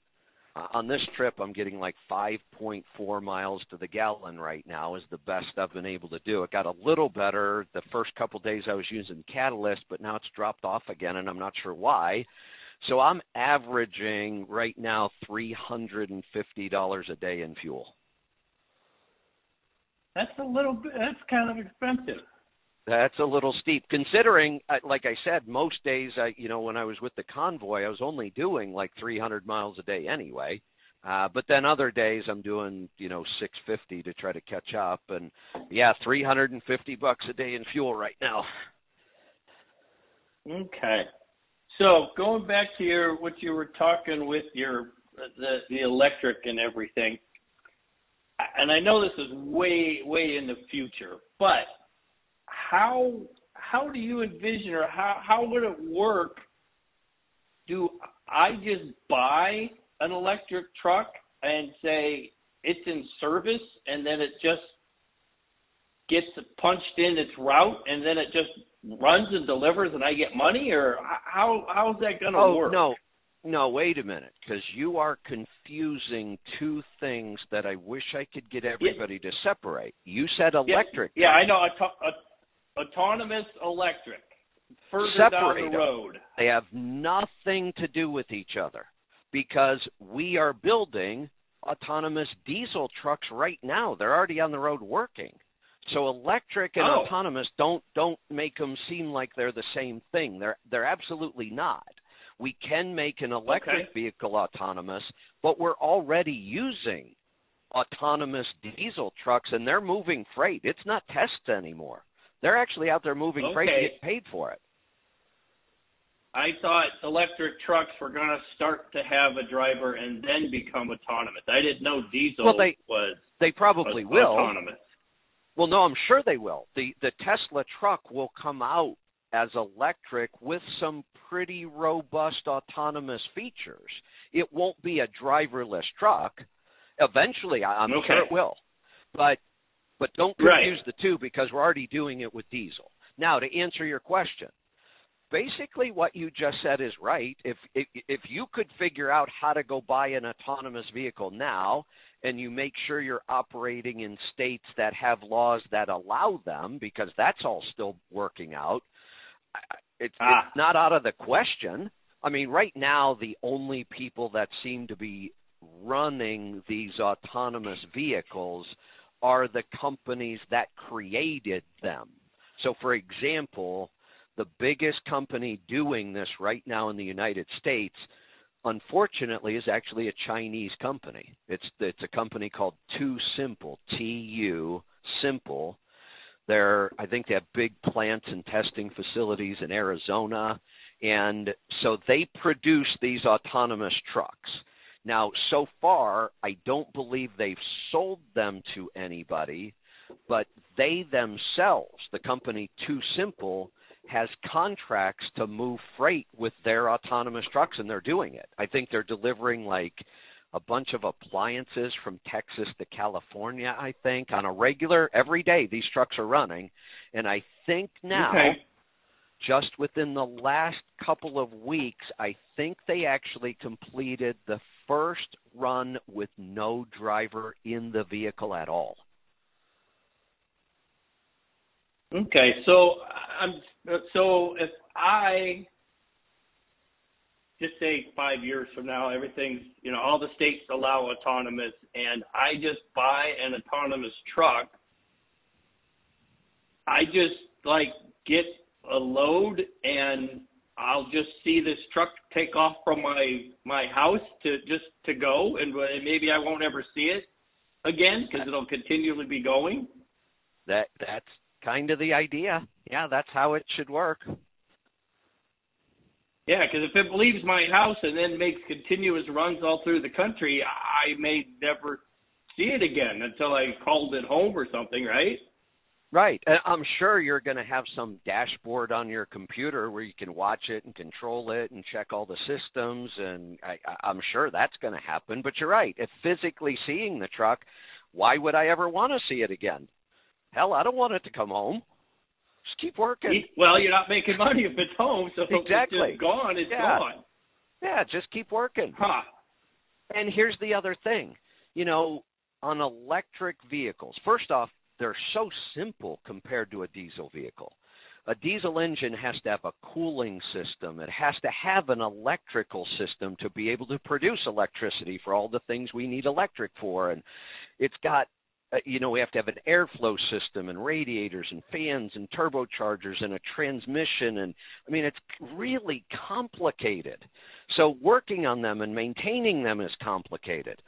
uh, on this trip, I'm getting like 5.4 miles to the gallon right now is the best I've been able to do. It got a little better the first couple days I was using Catalyst, but now it's dropped off again, and I'm not sure why. So I'm averaging right now $350 a day in fuel. that's a little bit. That's kind of expensive. That's a little steep, considering, uh, like I said, most days, I, you know, when I was with the convoy, I was only doing like 300 miles a day anyway. Uh, but then other days, I'm doing, you know, 650 to try to catch up, and yeah, 350 bucks a day in fuel right now. Okay. So going back to your what you were talking with your the the electric and everything, and I know this is way way in the future, but how how do you envision or how how would it work? Do I just buy an electric truck and say it's in service, and then it just gets punched in its route, and then it just runs and delivers, and I get money, or how how's that going to Oh work? no, no, wait a minute, because you are confusing two things that I wish I could get everybody to separate. You said electric. Yeah, I know. Auto- aut- autonomous electric. Further Separate down the them. road. They have nothing to do with each other because we are building autonomous diesel trucks right now. They're already on the road working. So electric and Oh. autonomous don't don't make them seem like they're the same thing. They're they're absolutely not. We can make an electric Okay. vehicle autonomous, but we're already using autonomous diesel trucks and they're moving freight. It's not tests anymore. They're actually out there moving freight and get paid for it. I thought electric trucks were going to start to have a driver and then become autonomous. I didn't know diesel Well, they- was They probably au- will. autonomous. Well, no, I'm sure they will. The the Tesla truck will come out as electric with some pretty robust autonomous features. It won't be a driverless truck. Eventually, I'm Okay. sure it will. But but don't Right. confuse the two because we're already doing it with diesel. Now, to answer your question, basically what you just said is right. If if if you could figure out how to go buy an autonomous vehicle now and you make sure you're operating in states that have laws that allow them because that's all still working out it's, Ah. it's not out of the question i mean right now the only people that seem to be running these autonomous vehicles are the companies that created them so for example the biggest company doing this right now in the united states unfortunately is actually a Chinese company. It's it's a company called Too Simple, T U Simple. They're I think they have big plants and testing facilities in Arizona and so they produce these autonomous trucks. Now so far I don't believe they've sold them to anybody, but they themselves, the company Too Simple has contracts to move freight with their autonomous trucks and they're doing it. I think they're delivering like a bunch of appliances from Texas to California, I think, on a regular every day these trucks are running And I think now, Okay. just within the last couple of weeks, I think they actually completed the first run with no driver in the vehicle at all. Okay, so I'm Uh, so if I just say five years from now, everything's you know all the states allow autonomous, and I just buy an autonomous truck. I just like get a load and I'll just see this truck take off from my my house to just to go, and maybe I won't ever see it again because it'll continually be going. That that's kind of the idea. Yeah, that's how it should work. Yeah, because if it leaves my house and then makes continuous runs all through the country, I may never see it again until I called it home or something, right? Right. And I'm sure you're going to have some dashboard on your computer where you can watch it and control it and check all the systems. And I, I'm sure that's going to happen. But you're right. If physically seeing the truck, why would I ever want to see it again? Hell, I don't want it to come home. Just keep working. Well, you're not making money if it's home, so exactly. if it's just gone, it's yeah. gone. Yeah, just keep working. Huh. And here's the other thing. You know, on electric vehicles, first off, they're so simple compared to a diesel vehicle. A diesel engine has to have a cooling system. It has to have an electrical system to be able to produce electricity for all the things we need electric for. And it's got, Uh, you know, we have to have an airflow system and radiators and fans and turbochargers and a transmission. And I mean, it's really complicated. So working on them and maintaining them is complicated.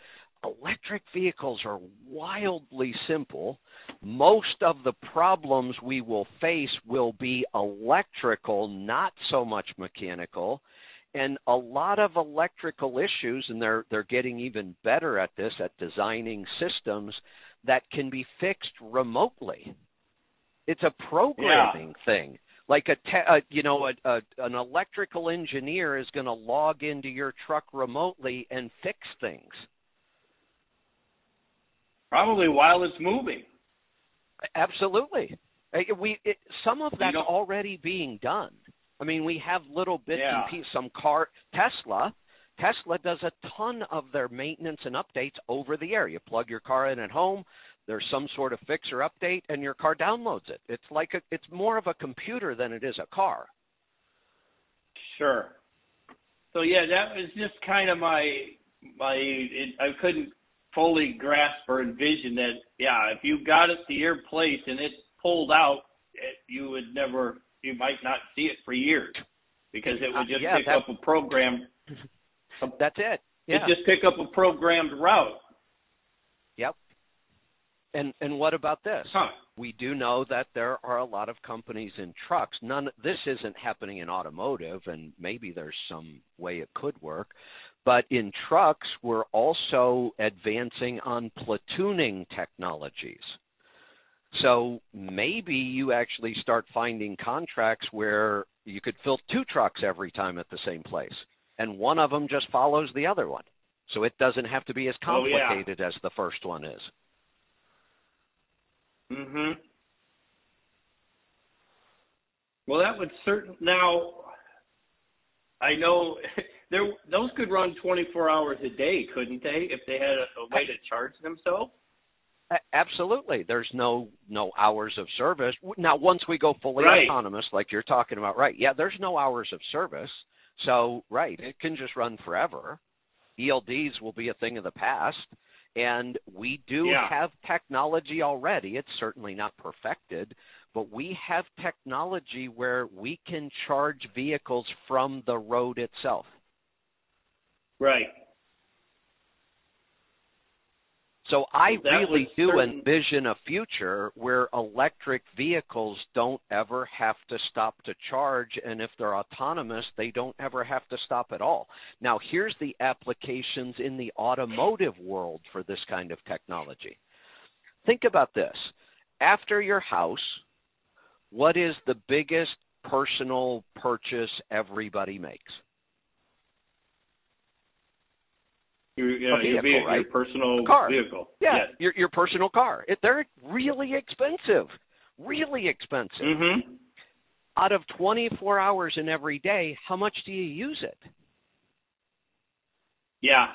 Electric vehicles are wildly simple most of the problems we will face will be electrical, not so much mechanical. And a lot of electrical issues, and they're they're getting even better at this, at designing systems that can be fixed remotely. It's a programming yeah. thing. Like a, te- a you know a, a, an electrical engineer is going to log into your truck remotely and fix things. Probably while it's moving. Absolutely. We it, some of that's already being done. I mean, we have little bits yeah. and pieces. Some car Tesla, Tesla does a ton of their maintenance and updates over the air. You plug your car in at home. There's some sort of fix or update, and your car downloads it. It's like a, it's more of a computer than it is a car. Sure. So yeah, that was just kind of my my. It, I couldn't fully grasp or envision that yeah if you got it to your place and it pulled out it, you would never you might not see it for years because it would just uh, yeah, pick up a program (laughs) that's it. Yeah. just pick up a programmed route. Yep. And and what about this? Huh. we do know that there are a lot of companies in trucks. None this isn't happening in automotive and maybe there's some way it could work. But in trucks, we're also advancing on platooning technologies. So maybe you actually start finding contracts where you could fill two trucks every time at the same place, and one of them just follows the other one. So it doesn't have to be as complicated oh, yeah. as the first one is. Mhm. Well, that would certain now. I know (laughs) there those could run 24 hours a day, couldn't they? If they had a, a way to charge themselves. Absolutely. There's no no hours of service. Now once we go fully right. autonomous like you're talking about, right. Yeah, there's no hours of service. So, right, it can just run forever. ELDs will be a thing of the past and we do yeah. have technology already. It's certainly not perfected, but we have technology where we can charge vehicles from the road itself. Right. So I that really do certain... envision a future where electric vehicles don't ever have to stop to charge, and if they're autonomous, they don't ever have to stop at all. Now, here's the applications in the automotive world for this kind of technology. Think about this. After your house, what is the biggest personal purchase everybody makes? Your, yeah, vehicle, your, right? your personal car. vehicle. Yeah, yes. your your personal car. It, they're really expensive, really expensive. Mhm. Out of 24 hours in every day, how much do you use it? Yeah.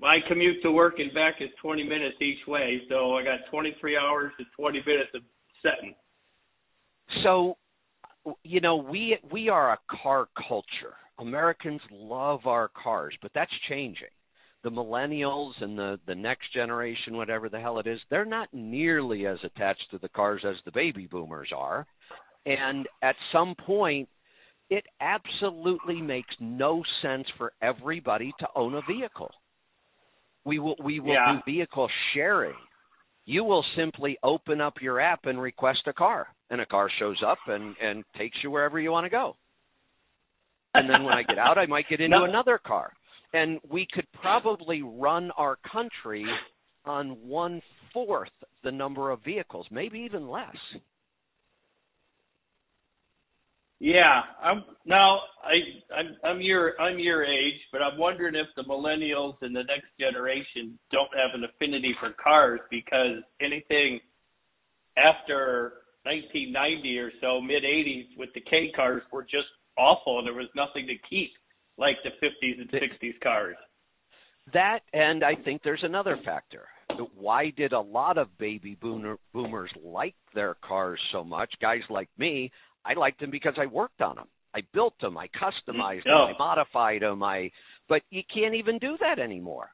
My commute to work and back is 20 minutes each way, so I got 23 hours to 20 minutes of setting. So, you know, we we are a car culture. Americans love our cars, but that's changing. The millennials and the the next generation, whatever the hell it is, they're not nearly as attached to the cars as the baby boomers are. And at some point, it absolutely makes no sense for everybody to own a vehicle. We will we will Yeah. do vehicle sharing. You will simply open up your app and request a car, and a car shows up and and takes you wherever you want to go. And then when I get out, I might get into (laughs) No. another car. And we could probably run our country on one fourth the number of vehicles, maybe even less. Yeah, I'm now I I'm I'm your I'm your age, but I'm wondering if the millennials and the next generation don't have an affinity for cars because anything after 1990 or so, mid 80s with the K cars were just awful and there was nothing to keep like the 50s and 60s cars. That, and I think there's another factor. Why did a lot of baby boomer, boomers like their cars so much? Guys like me, I liked them because I worked on them. I built them, I mm, customized them, Oh. I modified them. I, but you can't even do that anymore.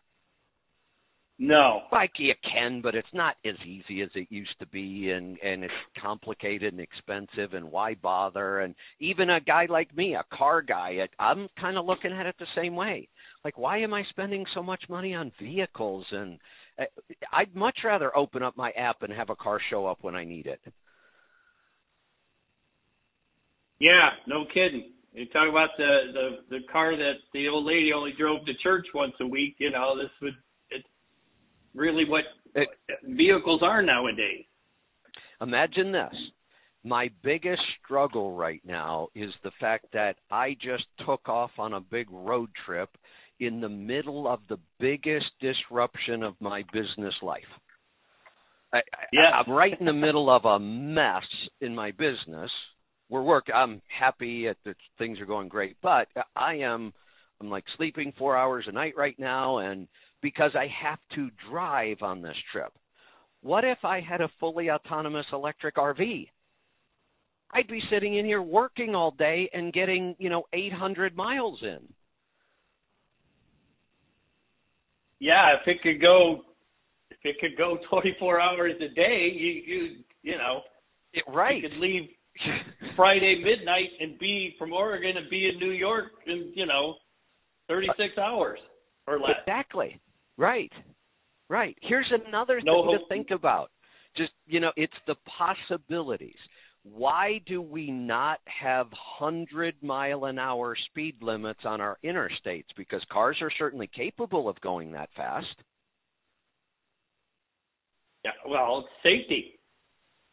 No. Like you can, but it's not as easy as it used to be, and and it's complicated and expensive, and why bother? And even a guy like me, a car guy, I'm kind of looking at it the same way. Like, why am I spending so much money on vehicles? And uh, I'd much rather open up my app and have a car show up when I need it. Yeah, no kidding. You talk about the the the car that the old lady only drove to church once a week. You know, this would really what vehicles are nowadays. Imagine this. My biggest struggle right now is the fact that I just took off on a big road trip in the middle of the biggest disruption of my business life. I, I- Yeah. I'm right in the middle of a mess in my business. We're work. I'm happy at that things are going great, but I am. I'm like sleeping four hours a night right now, and because I have to drive on this trip. What if I had a fully autonomous electric RV? I'd be sitting in here working all day and getting, you know, 800 miles in. Yeah, if it could go, if it could go (laughs) 24 hours a day, you you you know, It, right. you could leave (laughs) Friday midnight and be from Oregon and be in New York in you know, 36 hours or less. Exactly. Right. Right. Here's another No thing to think about. Just, you know, it's the possibilities. Why do we not have 100 mile an hour speed limits on our interstates? Because cars are certainly capable of going that fast. Yeah, well, safety.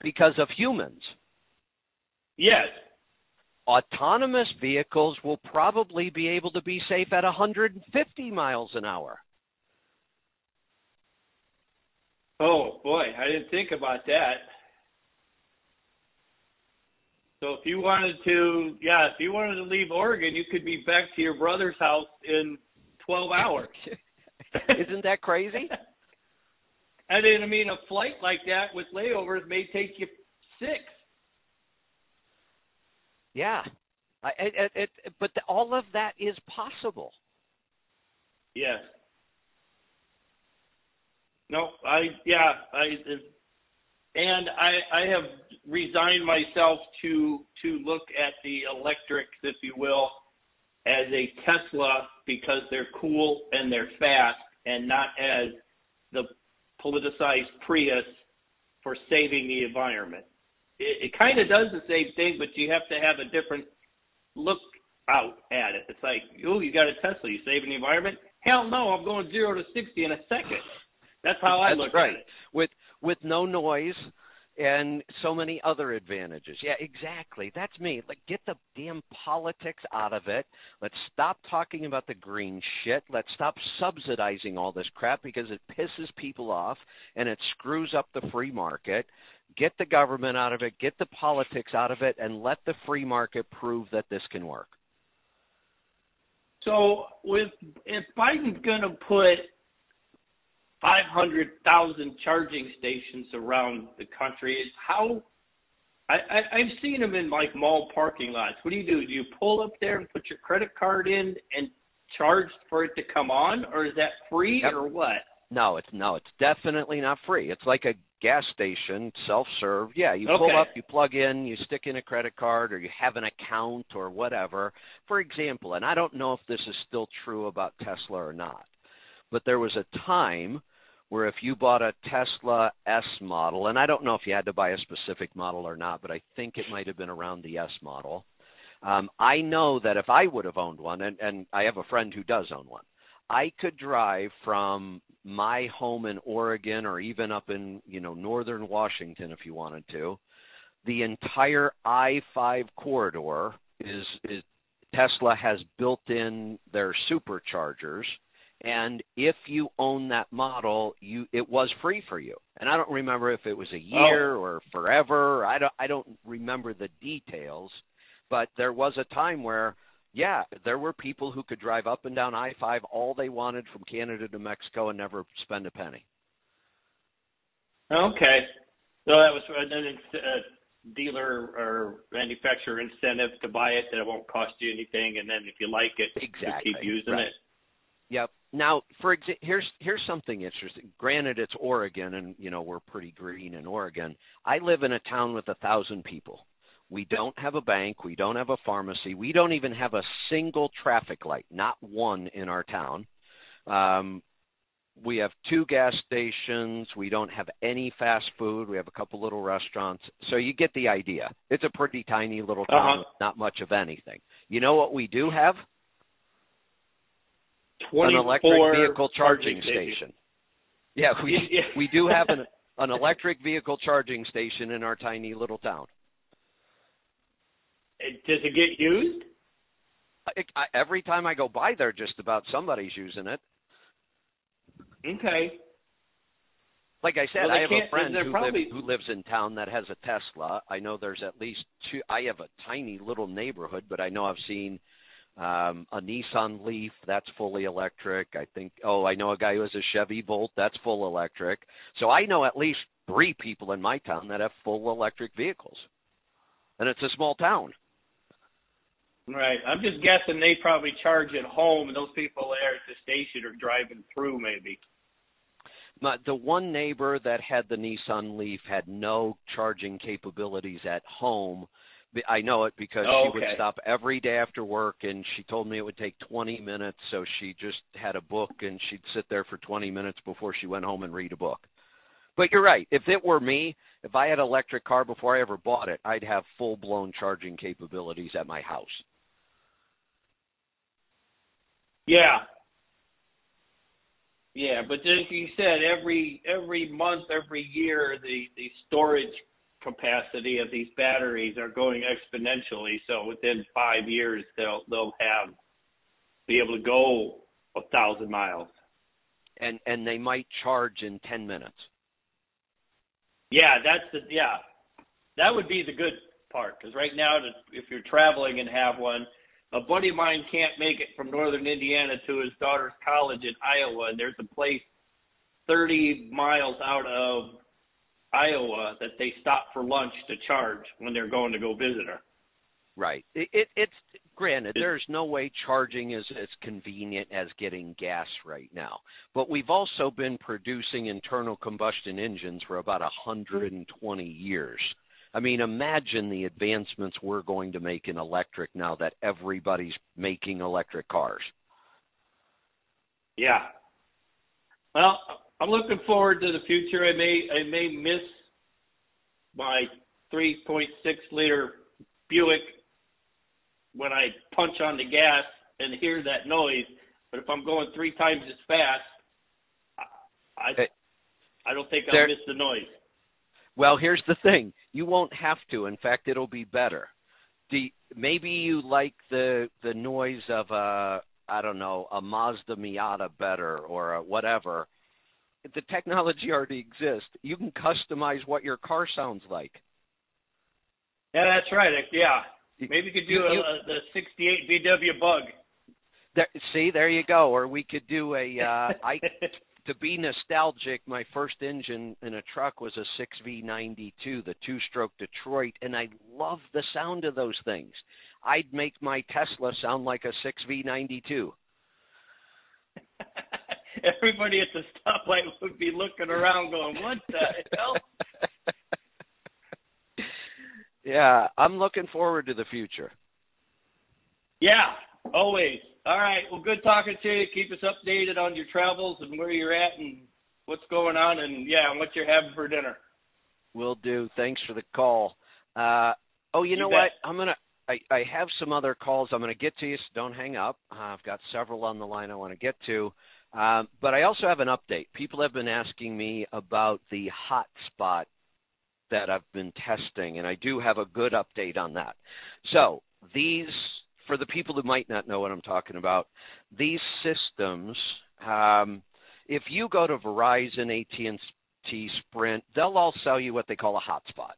Because of humans. Yes. Autonomous vehicles will probably be able to be safe at 150 miles an hour. Oh boy, I didn't think about that. So if you wanted to, yeah, if you wanted to leave Oregon, you could be back to your brother's house in 12 hours. (laughs) Isn't that crazy? (laughs) I mean, a flight like that with layovers may take you six. Yeah. I, it, it, it, but the, all of that is possible. Yes. No, I yeah, I and I I have resigned myself to to look at the electrics, if you will, as a Tesla because they're cool and they're fast, and not as the politicized Prius for saving the environment. It, it kind of does the same thing, but you have to have a different look out at it. It's like, oh, you got a Tesla, you saving the environment? Hell no, I'm going zero to sixty in a second. That's how I That's look right. at it. With with no noise and so many other advantages. Yeah, exactly. That's me. Like get the damn politics out of it. Let's stop talking about the green shit. Let's stop subsidizing all this crap because it pisses people off and it screws up the free market. Get the government out of it, get the politics out of it and let the free market prove that this can work. So, with if Biden's going to put 500,000 charging stations around the country. Is how I, I I've seen them in like mall parking lots. What do you do? Do you pull up there and put your credit card in and charge for it to come on, or is that free yep. or what? No, it's no, it's definitely not free. It's like a gas station, self-serve. Yeah, you okay. pull up, you plug in, you stick in a credit card, or you have an account or whatever. For example, and I don't know if this is still true about Tesla or not but there was a time where if you bought a Tesla S model, and I don't know if you had to buy a specific model or not, but I think it might have been around the S model. Um, I know that if I would have owned one, and, and I have a friend who does own one, I could drive from my home in Oregon or even up in you know northern Washington if you wanted to. The entire I-5 corridor is, is Tesla has built in their superchargers and if you own that model you it was free for you and i don't remember if it was a oh. year oh. or forever i don't i don't remember the details but there was a time where yeah there were people who could drive up and down i5 all they wanted from canada to mexico and never spend a penny okay so that was a uh, dealer or manufacturer incentive to buy it that it won't cost you anything and then if you like it exactly. you keep using right. it Yep. Now, for exa- here's here's something interesting. Granted, it's Oregon, and you know we're pretty green in Oregon. I live in a town with a thousand people. We don't have a bank. We don't have a pharmacy. We don't even have a single traffic light, not one in our town. Um, we have two gas stations. We don't have any fast food. We have a couple little restaurants. So you get the idea. It's a pretty tiny little town uh-huh. not much of anything. You know what we do have? An electric vehicle charging station. Yeah, we (laughs) we do have an an electric vehicle charging station in our tiny little town. Does it get used? I, I, every time I go by there, just about somebody's using it. Okay. Like I said, well, I have a friend who, probably... lives, who lives in town that has a Tesla. I know there's at least two. I have a tiny little neighborhood, but I know I've seen um, a Nissan Leaf that's fully electric. I think oh I know a guy who has a Chevy Volt that's full electric. So I know at least three people in my town that have full electric vehicles. And it's a small town. Right. I'm just guessing they probably charge at home and those people there at the station are driving through maybe. My, the one neighbor that had the Nissan Leaf had no charging capabilities at home I know it because oh, she would stop every day after work, and she told me it would take 20 minutes. So she just had a book, and she'd sit there for 20 minutes before she went home and read a book. But you're right. If it were me, if I had an electric car before I ever bought it, I'd have full blown charging capabilities at my house. Yeah. Yeah, but as you said, every every month, every year, the the storage capacity of these batteries are going exponentially. So within five years, they'll they'll have be able to go a thousand miles. And and they might charge in ten minutes. Yeah, that's the yeah. That would be the good part because right now, if you're traveling and have one, a buddy of mine can't make it from northern Indiana to his daughter's college in Iowa, and there's a place 30 miles out of Iowa that they stop for lunch to charge when they're going to go visit her. Right. It, it, it's granted there's no way charging is as convenient as getting gas right now. But we've also been producing internal combustion engines for about 120 years. I mean, imagine the advancements we're going to make in electric now that everybody's making electric cars. Yeah. Well, I'm looking forward to the future. I may I may miss my 3.6 liter Buick when I punch on the gas and hear that noise, but if I'm going three times as fast, I I don't think I'll miss the noise. Well, here's the thing: you won't have to. In fact, it'll be better. Do maybe you like the the noise of a I don't know a Mazda Miata better or a whatever. The technology already exists. You can customize what your car sounds like. Yeah, that's right. Yeah, maybe you could do you, you, a, the '68 VW Bug. There, see, there you go. Or we could do a. Uh, I (laughs) to be nostalgic, my first engine in a truck was a 6V92, the two-stroke Detroit, and I love the sound of those things. I'd make my Tesla sound like a 6V92. (laughs) (laughs) Everybody at the stoplight would be looking around, going, "What the hell?" (laughs) yeah, I'm looking forward to the future. Yeah, always. All right. Well, good talking to you. Keep us updated on your travels and where you're at and what's going on, and yeah, and what you're having for dinner. Will do. Thanks for the call. Uh, oh, you, you know bet. what? I'm gonna. I, I have some other calls. I'm going to get to you, so don't hang up. Uh, I've got several on the line I want to get to. Um, but I also have an update. People have been asking me about the hotspot that I've been testing, and I do have a good update on that. So these for the people who might not know what I'm talking about, these systems, um, if you go to Verizon, AT&T, Sprint, they'll all sell you what they call a hotspot.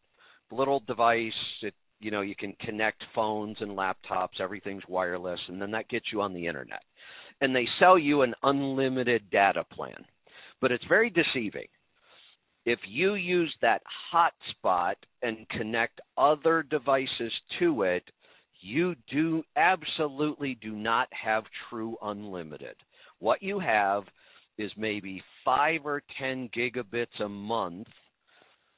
Little device, it, you know, you can connect phones and laptops, everything's wireless, and then that gets you on the internet. And they sell you an unlimited data plan. But it's very deceiving. If you use that hotspot and connect other devices to it, you do absolutely do not have true unlimited. What you have is maybe 5 or 10 gigabits a month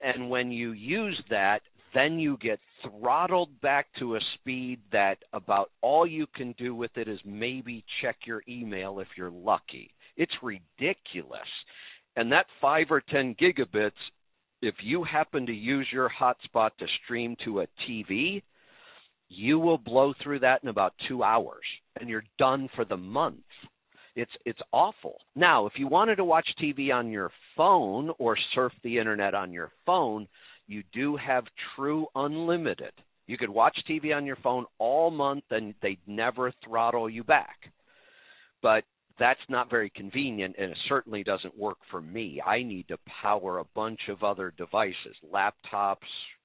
and when you use that then you get throttled back to a speed that about all you can do with it is maybe check your email if you're lucky. It's ridiculous. And that 5 or 10 gigabits if you happen to use your hotspot to stream to a TV, you will blow through that in about two hours and you're done for the month it's it's awful now if you wanted to watch tv on your phone or surf the internet on your phone you do have true unlimited you could watch tv on your phone all month and they'd never throttle you back but that's not very convenient and it certainly doesn't work for me i need to power a bunch of other devices laptops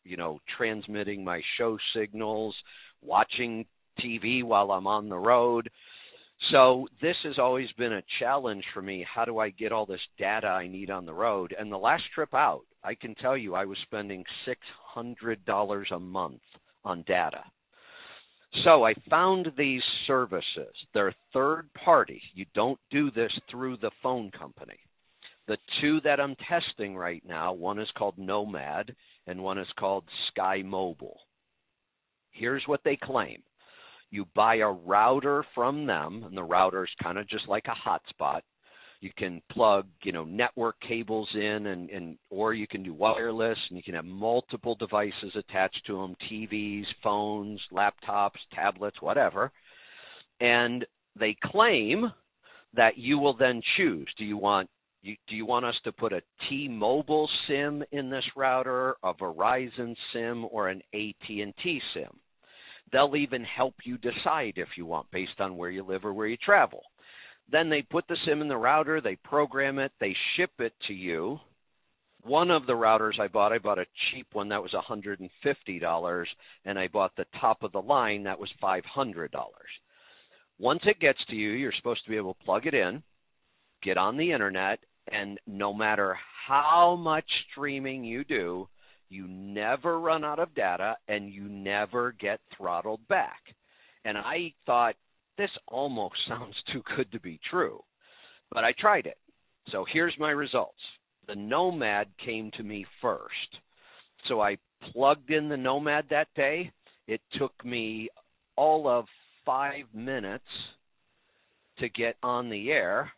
you know, transmitting my show signals, watching TV while I'm on the road. So this has always been a challenge for me. How do I get all this data I need on the road? And the last trip out, I can tell you I was spending $600 a month on data. So I found these services. They're third party. You don't do this through the phone company. The two that I'm testing right now, one is called Nomad and one is called Sky Mobile. Here's what they claim. You buy a router from them, and the router is kind of just like a hotspot. You can plug, you know, network cables in, and, and or you can do wireless, and you can have multiple devices attached to them: TVs, phones, laptops, tablets, whatever. And they claim that you will then choose: do you want you, do you want us to put a T-Mobile SIM in this router, a Verizon SIM, or an AT&T SIM? They'll even help you decide if you want based on where you live or where you travel. Then they put the SIM in the router, they program it, they ship it to you. One of the routers I bought, I bought a cheap one that was $150, and I bought the top of the line that was $500. Once it gets to you, you're supposed to be able to plug it in, get on the internet, and no matter how much streaming you do, you never run out of data and you never get throttled back. And I thought this almost (laughs) sounds too good to be true. But I tried it. So here's my results. The Nomad came to me first. So I plugged in the Nomad that day. It took me all of five minutes to get on the air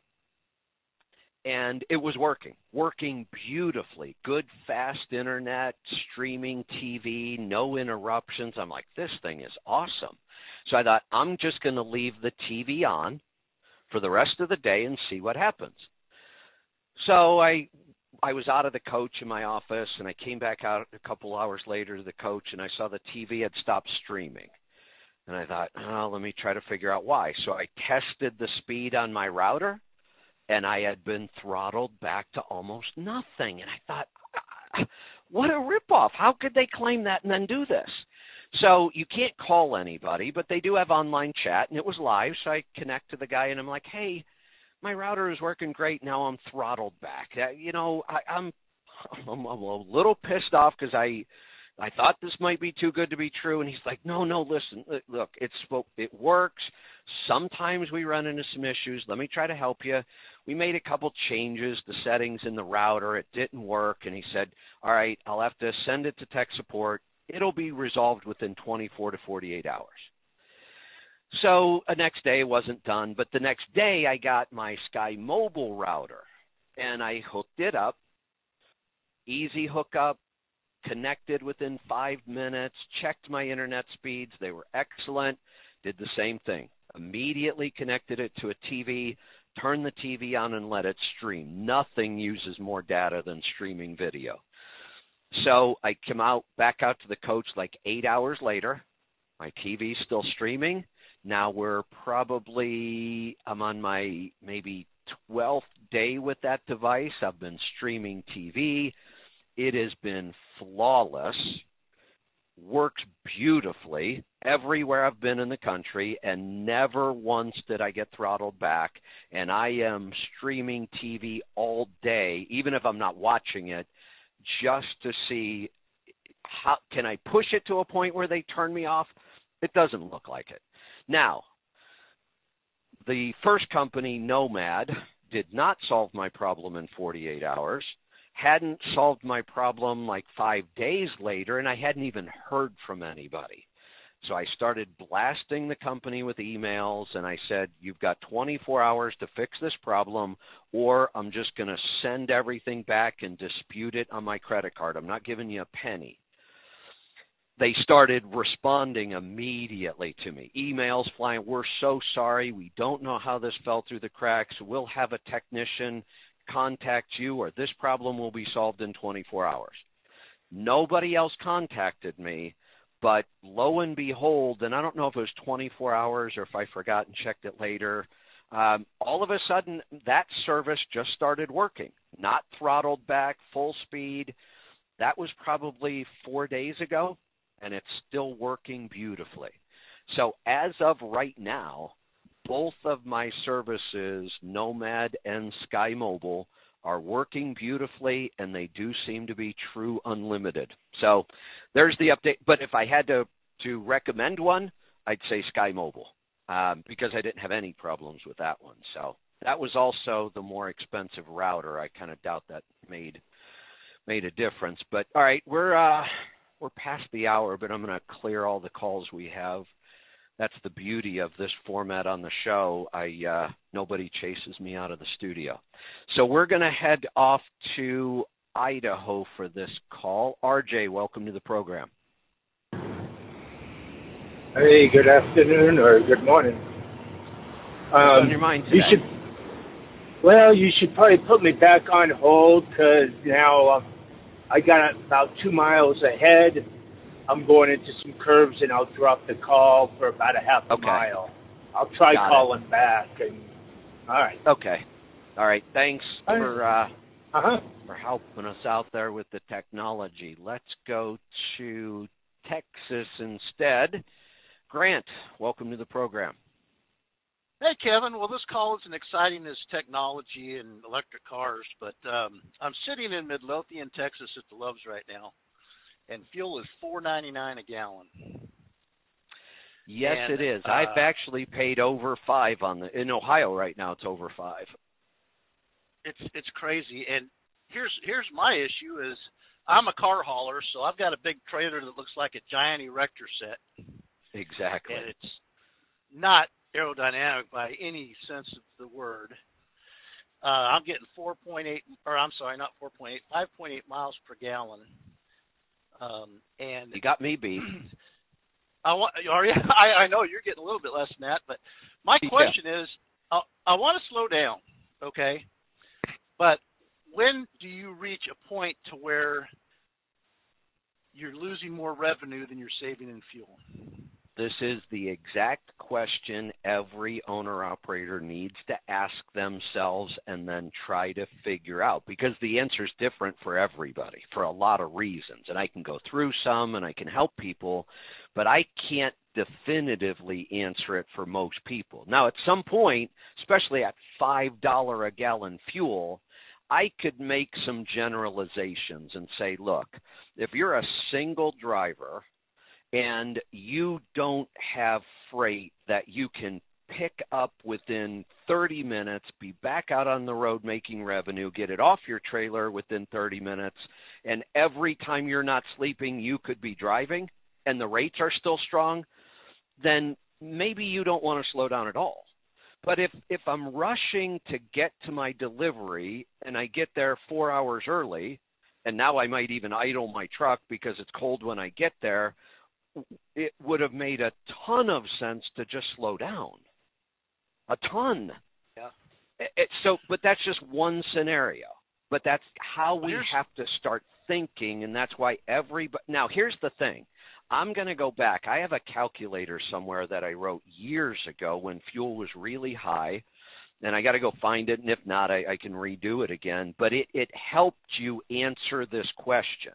and it was working, working beautifully. Good fast internet, streaming TV, no interruptions. I'm like, this thing is awesome. So I thought, I'm just going to leave the TV on for the rest of the day and see what happens. So I I was out of the coach in my office, and I came back out a couple hours later to the coach, and I saw the TV had stopped streaming. And I thought, oh, let me try to figure out why. So I tested the speed on my router, and I had been throttled back to almost nothing. And I thought, ah, what a ripoff! How could they claim that and then do this? So you can't call anybody, but they do have online chat, and it was live. So I connect to the guy, and I'm like, "Hey, my router is working great. Now I'm throttled back. Uh, you know, I, I'm (laughs) I'm a little pissed off because I I thought this might be too good to be true." And he's like, "No, no, listen, look, it's it works. Sometimes we run into some issues. Let me try to help you." We made a couple changes, the settings in the router. It didn't work, and he said, "All right, I'll have to send it to tech support it'll be resolved within 24 to 48 hours. So the next day wasn't done, but the next day I got my Sky Mobile router and I hooked it up. Easy hookup, connected within five minutes, checked my internet speeds. They were excellent. Did the same thing. Immediately connected it to a TV, turned the TV on and let it stream. Nothing uses more data than streaming video. So I come out back out to the coach like eight hours later. My TV's still streaming. Now we're probably I'm on my maybe 12th day with that device. I've been streaming TV. It has been flawless. Works beautifully everywhere I've been in the country, and never once did I get throttled back. And I am streaming TV all day, even if I'm not watching it just to see how can I push it to a point where they turn me off? It doesn't look like it. Now, the first company, Nomad, did not solve my problem in 48 hours, hadn't solved my problem like five days later, and I hadn't even heard from anybody. So I started blasting the company with emails and I said, You've got 24 hours to fix this problem, or I'm just going to send everything back and dispute it on my credit card. I'm not giving you a penny. They started responding immediately to me. Emails flying, We're so sorry. We don't know how this fell through the cracks. We'll have a technician contact you, or this problem will be solved in 24 hours. Nobody else contacted me but lo and behold, and I don't know if it was 24 hours or if I forgot and checked it later, um, all of a sudden that service just started working, not throttled back, full speed. That was probably four days ago, and it's still working beautifully. So as of right now, both of my services, Nomad and Sky Mobile, are working beautifully and they do seem to be true unlimited. So there's the update. But if I had to to recommend one, I'd say Sky Mobile um, because I didn't have any problems with that one. So that was also the more expensive router. I kind of doubt that made made a difference. But all right, we're uh, we're past the hour, but I'm going to clear all the calls we have that's the beauty of this format on the show. I uh, nobody chases me out of the studio. So we're going to head off to Idaho for this call. RJ, welcome to the program. Hey, good afternoon or good morning. Um, on your mind today? You should. Well, you should probably put me back on hold because now uh, I got about two miles ahead I'm going into some curves and I'll drop the call for about a half a okay. mile. I'll try Got calling it. back and all right. Okay. All right. Thanks for uh uh-huh. for helping us out there with the technology. Let's go to Texas instead. Grant, welcome to the program. Hey, Kevin. Well, this call isn't exciting as technology and electric cars, but um, I'm sitting in Midlothian, Texas at the Loves right now and fuel is four ninety nine a gallon. Yes, and, it is. Uh, I've actually paid over five on the in Ohio right now. It's over five. It's it's crazy. And here's here's my issue is I'm a car hauler, so I've got a big trailer that looks like a giant erector set. Exactly. And it's not aerodynamic by any sense of the word. Uh, I'm getting 4.8, or I'm sorry, not 4.8, 5.8 miles per gallon um, and you got me beat. (clears throat) I want. Are you, (laughs) I, I know you're getting a little bit less than that, but my question yeah. is, I, I want to slow down, okay? But when do you reach a point to where you're losing more revenue than you're saving in fuel? This is the exact question every owner operator needs to ask themselves and then try to figure out because the answer is different for everybody for a lot of reasons. And I can go through some and I can help people, but I can't definitively answer it for most people. Now, at some point, especially at $5 a gallon fuel, I could make some generalizations and say, look, if you're a single driver and you don't have freight that you can pick up within 30 minutes, be back out on the road making revenue, get it off your trailer within 30 minutes, and every time you're not sleeping, you could be driving, and the rates are still strong, then maybe you don't want to slow down at all. But if if I'm rushing to get to my delivery and I get there 4 hours early, and now I might even idle my truck because it's cold when I get there, it would have made a ton of sense to just slow down. A ton. Yeah. It, so, but that's just one scenario. But that's how we have to start thinking, and that's why everybody. Now, here's the thing. I'm going to go back. I have a calculator somewhere that I wrote years ago when fuel was really high, and I got to go find it. And if not, I, I can redo it again. But it, it helped you answer this question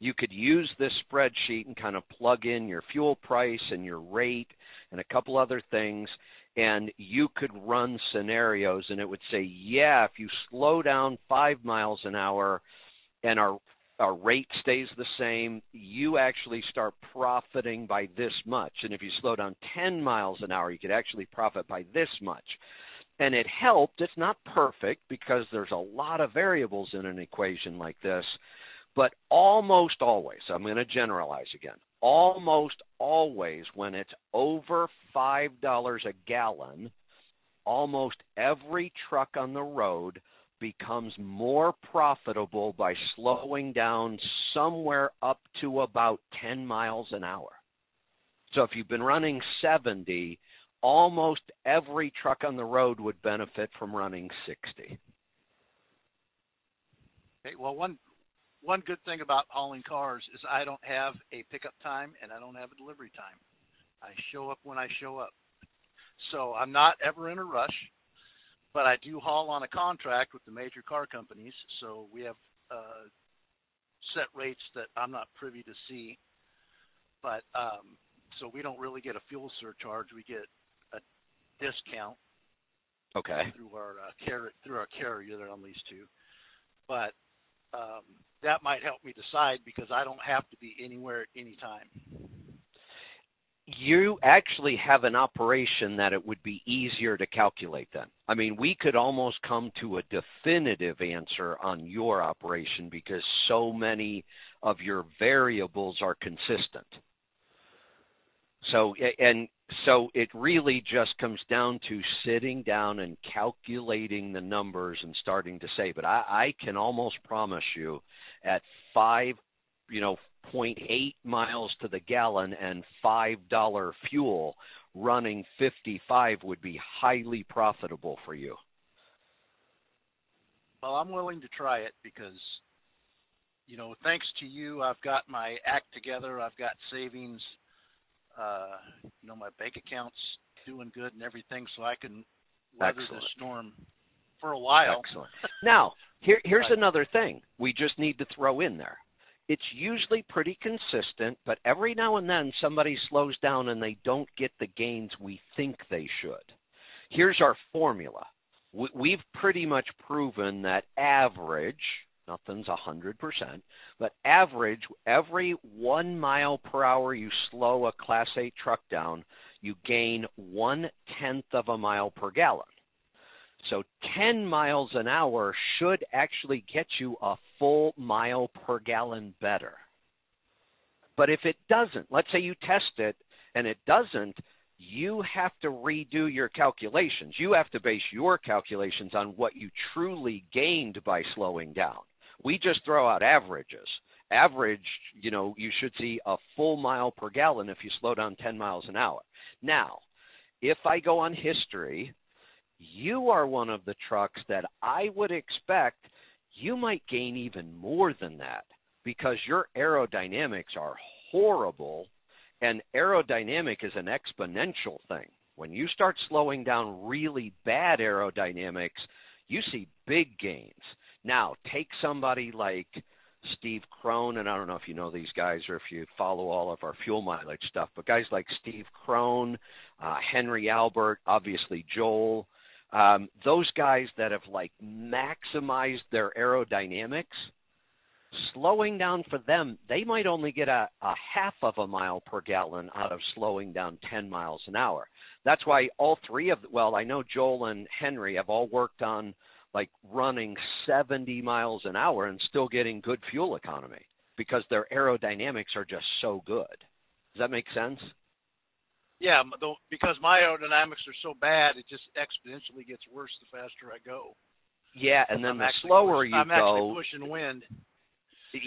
you could use this spreadsheet and kind of plug in your fuel price and your rate and a couple other things and you could run scenarios and it would say yeah if you slow down 5 miles an hour and our our rate stays the same you actually start profiting by this much. And if you slow down 10 miles an hour you could actually profit by this much. And it helped. It's not perfect because there's a lot of variables in an equation like this but almost always, I'm going to generalize again, almost always when it's over $5 a gallon, almost every truck on the road becomes more profitable by slowing down somewhere up to about 10 miles an hour. So if you've been running 70, almost every truck on the road would benefit from running 60. Okay, well, one one good thing about hauling cars is I don't have a pickup time and I don't have a delivery time. I show up when I show up. So I'm not ever in a rush, but I do haul on a contract with the major car companies. So we have uh, set rates that I'm not privy to see. But um, so we don't really get a fuel surcharge. We get a discount. Okay. Through our uh, car- through our carrier that I'm leased to, but um, that might help me decide because I don't have to be anywhere at any time. You actually have an operation that it would be easier to calculate then. I mean, we could almost come to a definitive answer on your operation because so many of your variables are consistent. So and so it really just comes down to sitting down and calculating the numbers and starting to say. But I, I can almost promise you, at five, you know, 0.8 miles to the gallon and five dollar fuel, running 55 would be highly profitable for you. Well, I'm willing to try it because, you know, thanks to you, I've got my act together. I've got savings uh, you know, my bank account's doing good and everything, so I can weather Excellent. the storm for a while. Excellent. (laughs) now, here, here's right. another thing we just need to throw in there. It's usually pretty consistent, but every now and then somebody slows down and they don't get the gains we think they should. Here's our formula. We've pretty much proven that average, nothing's 100%, but average, every one mile per hour you slow a Class 8 truck down, you gain one tenth of a mile per gallon. So 10 miles an hour should actually get you a full mile per gallon better. But if it doesn't, let's say you test it and it doesn't, you have to redo your calculations. You have to base your calculations on what you truly gained by slowing down. We just throw out averages. Average, you know, you should see a full mile per gallon if you slow down 10 miles an hour. Now, if I go on history, you are one of the trucks that I would expect you might gain even more than that because your aerodynamics are horrible and aerodynamic is an exponential thing. When you start slowing down really bad aerodynamics, you see big gains. Now, take somebody like Steve Krohn, and I don't know if you know these guys or if you follow all of our fuel mileage stuff, but guys like Steve Krohn, uh, Henry Albert, obviously Joel, um, those guys that have like maximized their aerodynamics, slowing down for them, they might only get a, a half of a mile per gallon out of slowing down 10 miles an hour. That's why all three of well, I know Joel and Henry have all worked on like running 70 miles an hour and still getting good fuel economy because their aerodynamics are just so good. Does that make sense? Yeah, because my aerodynamics are so bad, it just exponentially gets worse the faster I go. Yeah, and then I'm the slower you I'm go, actually pushing wind.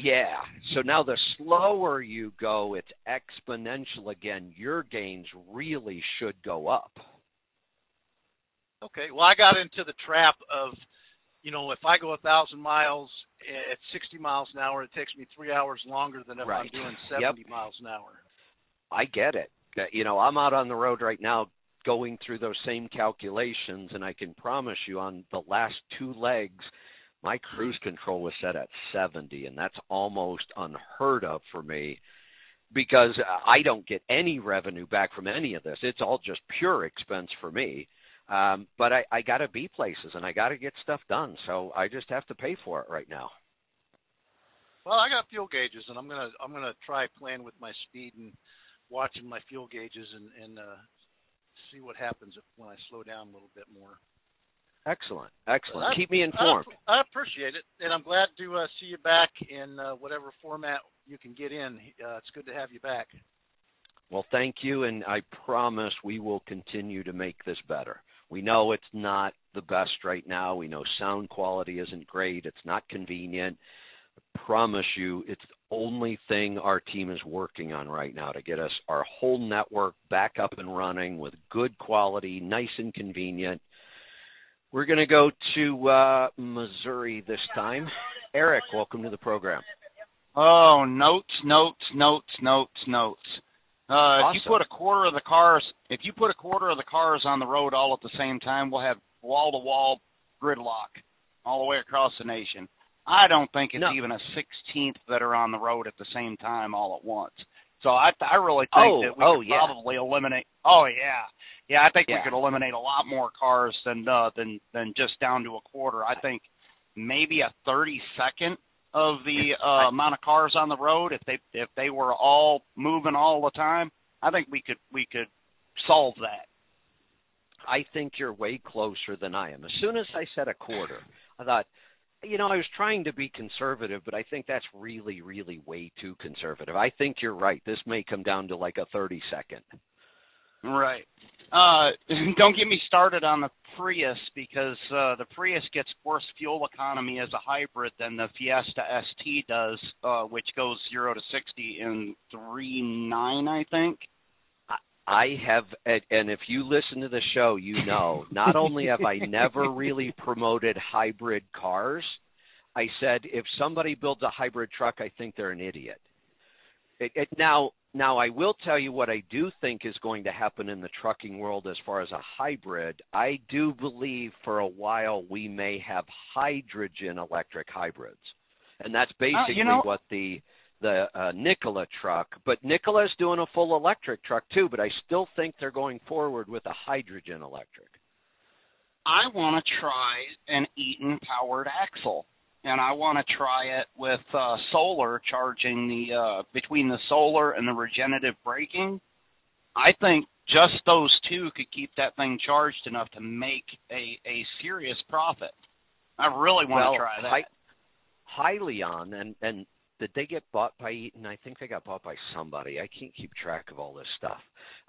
Yeah. So now the slower you go, it's exponential again. Your gains really should go up. Okay. Well, I got into the trap of, you know, if I go a thousand miles at 60 miles an hour, it takes me three hours longer than if right. I'm doing 70 yep. miles an hour. I get it. Uh, you know, I'm out on the road right now going through those same calculations, and I can promise you on the last two legs, my cruise control was set at 70, and that's almost unheard of for me because I don't get any revenue back from any of this. It's all just pure expense for me. Um, but I, I got to be places and I got to get stuff done, so I just have to pay for it right now. Well, I got fuel gauges, and I'm gonna I'm gonna try playing with my speed and watching my fuel gauges and and uh, see what happens if, when I slow down a little bit more. Excellent, excellent. I, Keep me informed. I, I, appreciate it, and I'm glad to uh, see you back in uh, whatever format you can get in. Uh, it's good to have you back. Well, thank you, and I promise we will continue to make this better. We know it's not the best right now. We know sound quality isn't great. It's not convenient. I promise you, it's the only thing our team is working on right now to get us our whole network back up and running with good quality, nice and convenient we're going to go to uh, Missouri this time. Eric, welcome to the program. Oh, notes, notes, notes, notes, notes. Uh, awesome. If you put a quarter of the cars, if you put a quarter of the cars on the road all at the same time, we'll have wall-to-wall gridlock all the way across the nation. I don't think it's no. even a sixteenth that are on the road at the same time all at once. So I, I really think oh, that we oh, could yeah. probably eliminate. Oh yeah, yeah, I think Yeah. we could eliminate a lot more cars than uh, than than just down to a quarter. I think maybe a thirty second of the uh, amount of cars on the road if they if they were all moving all the time. I think we could we could solve that. I think you're way closer than I am. As soon as I said a quarter, I thought, you know, I was trying to be conservative, but I think that's really, really way too conservative. I think you're right. This may come down to like a 30 second. Right. Uh, (laughs) don't get me started on the Prius because uh, the Prius gets worse fuel economy as a hybrid than the Fiesta ST does, uh, which goes zero to sixty in three nine, I think. I have, and if you listen to the show, you know, not only have I never (laughs) really promoted hybrid cars, I said if somebody builds a hybrid truck, I think they're an idiot. It, it, now, now I will tell you what I do think is going to happen in the trucking world as far as a hybrid. I do believe for a while we may have hydrogen electric hybrids, and that's basically Uh, you know- what the the uh, Nikola truck. But Nikola's doing a full electric truck too. But I still think they're going forward with a hydrogen electric. I want to try an Eaton powered axle, and I want to try it with uh, solar charging the uh, between the solar and the regenerative braking. I think just those two could keep that thing charged enough to make a a serious profit. I really want well, to try that. Hy- Hyliion and and did they get bought by Eaton? I think they got bought by somebody. I can't keep track of all this stuff.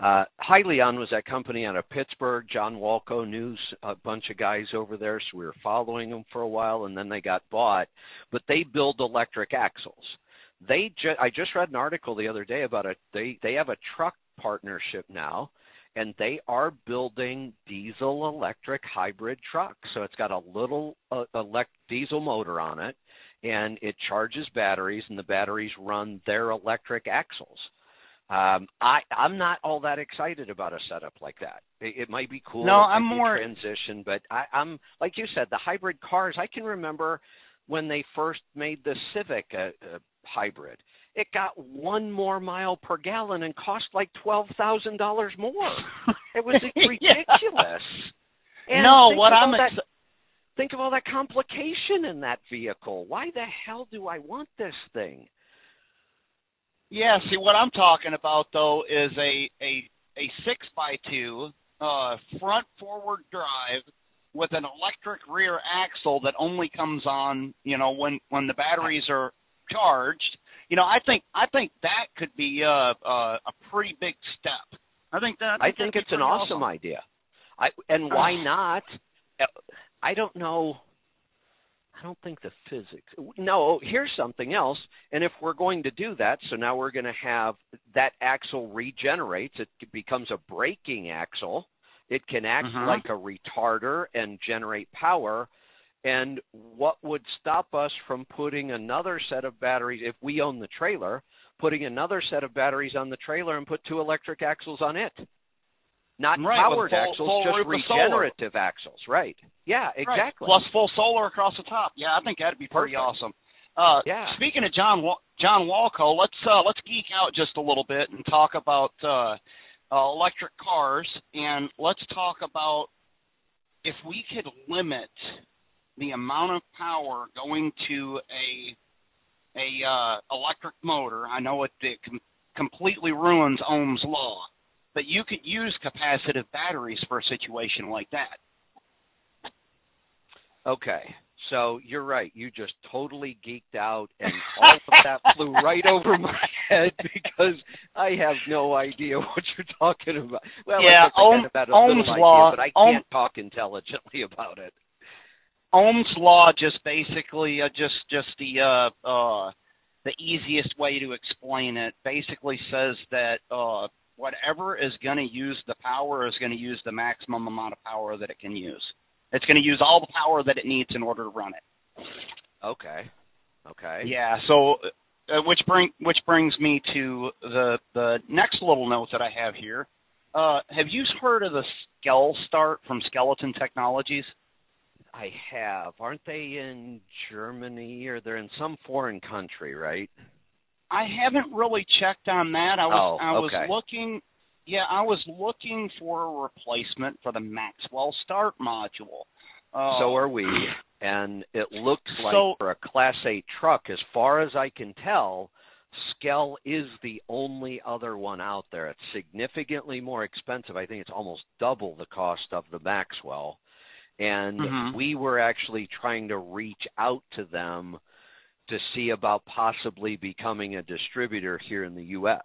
Uh, Hyliion was that company out of Pittsburgh. John Walco knew a bunch of guys over there, so we were following them for a while, and then they got bought. But they build electric axles. They ju- I just read an article the other day about it. They they have a truck partnership now, and they are building diesel electric hybrid trucks. So it's got a little uh, elect diesel motor on it, and it charges batteries, and the batteries run their electric axles. Um, I I'm not all that excited about a setup like that. It, it might be cool. No, I'm more transition, but I, I'm like you said, the hybrid cars. I can remember when they first made the Civic a, a hybrid. It got one more mile per gallon and cost like twelve thousand dollars more. It was (laughs) ridiculous. yeah. And no, what I'm that, think of all that complication in that vehicle. Why the hell do I want this thing? Yeah, see what I'm talking about though is a a a six by two uh front forward drive with an electric rear axle that only comes on, you know, when when the batteries are charged. You know, I think I think that could be a a, a pretty big step. I think that I think it's an awesome, awesome idea. I and why not? I don't know. I don't think the physics. No, here's something else. And if we're going to do that, so now we're going to have that axle regenerates. It becomes a braking axle. It can act Mhm. like a retarder and generate power. And what would stop us from putting another set of batteries, if we own the trailer, putting another set of batteries on the trailer and put two electric axles on it? Not Right, powered full- axles, full just regenerative axles. Right. Yeah, Right. exactly. Plus full solar across the top. Yeah, I think that'd be pretty Perfect. awesome. Uh, Yeah. Speaking of John John Walco, let's uh, let's geek out just a little bit and talk about uh, uh, electric cars, and let's talk about if we could limit the amount of power going to a a uh, electric motor. I know it, it com- completely ruins Ohm's law, but you could use capacitive batteries for a situation like that. Okay. So you're right. You just totally geeked out, and all of that (laughs) flew right over my head because I have no idea what you're talking about. Well, Yeah, I Ohm- had a Ohm's idea, law- but I can't talk intelligently (laughs) about it. Ohm's law just basically uh, just just the uh, uh, the easiest way to explain it basically says that uh, whatever is going to use the power is going to use the maximum amount of power that it can use. It's going to use all the power that it needs in order to run it. Okay. Okay. Yeah. So, uh, which bring which brings me to the the next little note that I have here. Uh, have you heard of the Skell Start from Skeleton Technologies? I have. Aren't they in Germany or they're in some foreign country, right? I haven't really checked on that. I was Oh, I was okay. looking yeah, I was looking for a replacement for the Maxwell Start module. Uh, So are we. And it looks like So- for a Class 8 truck, as far as I can tell, Skell is the only other one out there. It's significantly more expensive. I think it's almost double the cost of the Maxwell. And Mhm. we were actually trying to reach out to them to see about possibly becoming a distributor here in the US.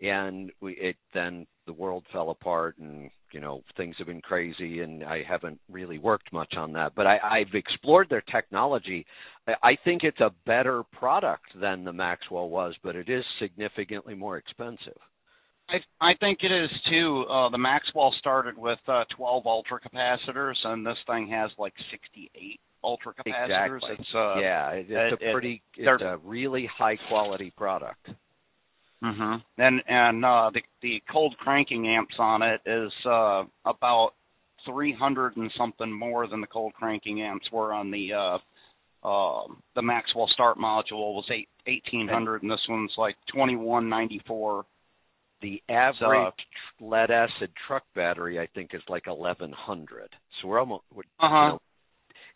And we it then the world fell apart and you know things have been crazy and I haven't really worked much on that. But I, I've explored their technology. I- think it's a better product than the Maxwell was, but it is significantly more expensive. I I think it is too. Uh, the Maxwell started with uh, 12 ultra capacitors, and this thing has like 68 ultra capacitors. Exactly. It's uh, yeah, it, it- it's a it- pretty it's a really high quality product. hmm And and uh, the the cold cranking amps on it is uh, about 300 and something more than the cold cranking amps were on the uh, uh, the Maxwell Start module was eight 1800, and this one's like 2194. The average lead acid truck battery, I think, is like 1100. So we're almost. We're, Uh you know,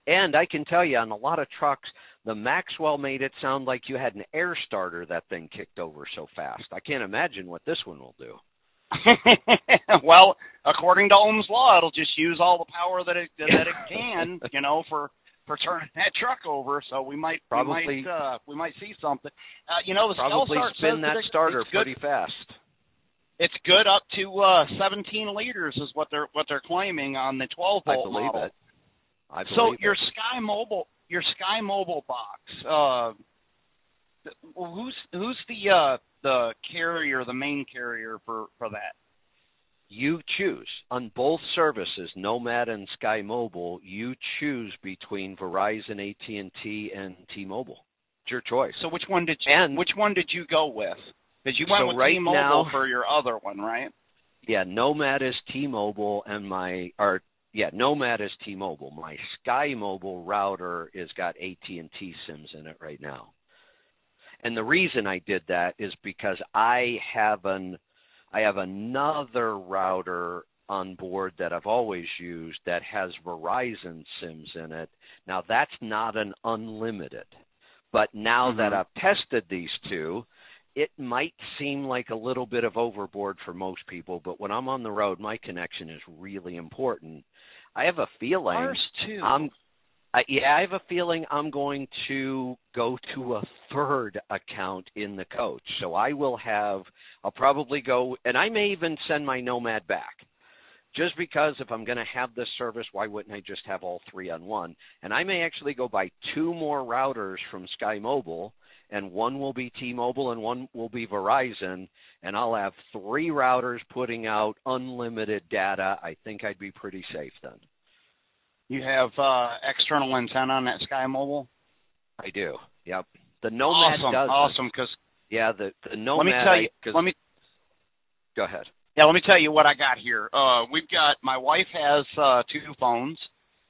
and I can tell you, on a lot of trucks, the Maxwell made it sound like you had an air starter. That thing kicked over so fast. I can't imagine what this one will do. (laughs) well, according to Ohm's law, it'll just use all the power that it that it (laughs) can, you know, for for turning that truck over. So we might Probably- we might uh, we might see something. Uh, you know, the Probably spin says that it- starter pretty fast. It's good up to uh 17 liters is what they're what they're claiming on the 12 I volt believe model. it. So it. your Sky Mobile your Sky Mobile box, uh, who's who's the uh the carrier, the main carrier for for that? you choose on both services, Nomad and Sky Mobile. You choose between Verizon, AT and T, and T-Mobile. It's your choice. So which one did you? And- which one did you go with? Because you went So with right T-Mobile now- for your other one, right? Yeah, Nomad is T-Mobile, and my or yeah, Nomad is T-Mobile. My Sky Mobile router has got AT&T SIMs in it right now. And the reason I did that is because I have an I have another router on board that I've always used that has Verizon SIMs in it. Now that's not an unlimited. But now that Mhm. I've tested these two, it might seem like a little bit of overboard for most people, but when I'm on the road, my connection is really important. I have a feeling Ours too. I'm I, yeah, I have a feeling I'm going to go to a third account in the coach. So I will have I'll probably go and I may even send my Nomad back. Just because if I'm going to have this service, why wouldn't I just have all three on one? And I may actually go buy two more routers from Sky Mobile and one will be T-Mobile and one will be Verizon and I'll have three routers putting out unlimited data. I think I'd be pretty safe then. You have uh, external antenna on that Sky Mobile. I do. Yep. The Nomad awesome, does. awesome. Because Yeah, the the Nomad. let me tell you. I, Let me go ahead. Yeah, let me tell you what I got here. Uh, we've got my wife has uh, two phones.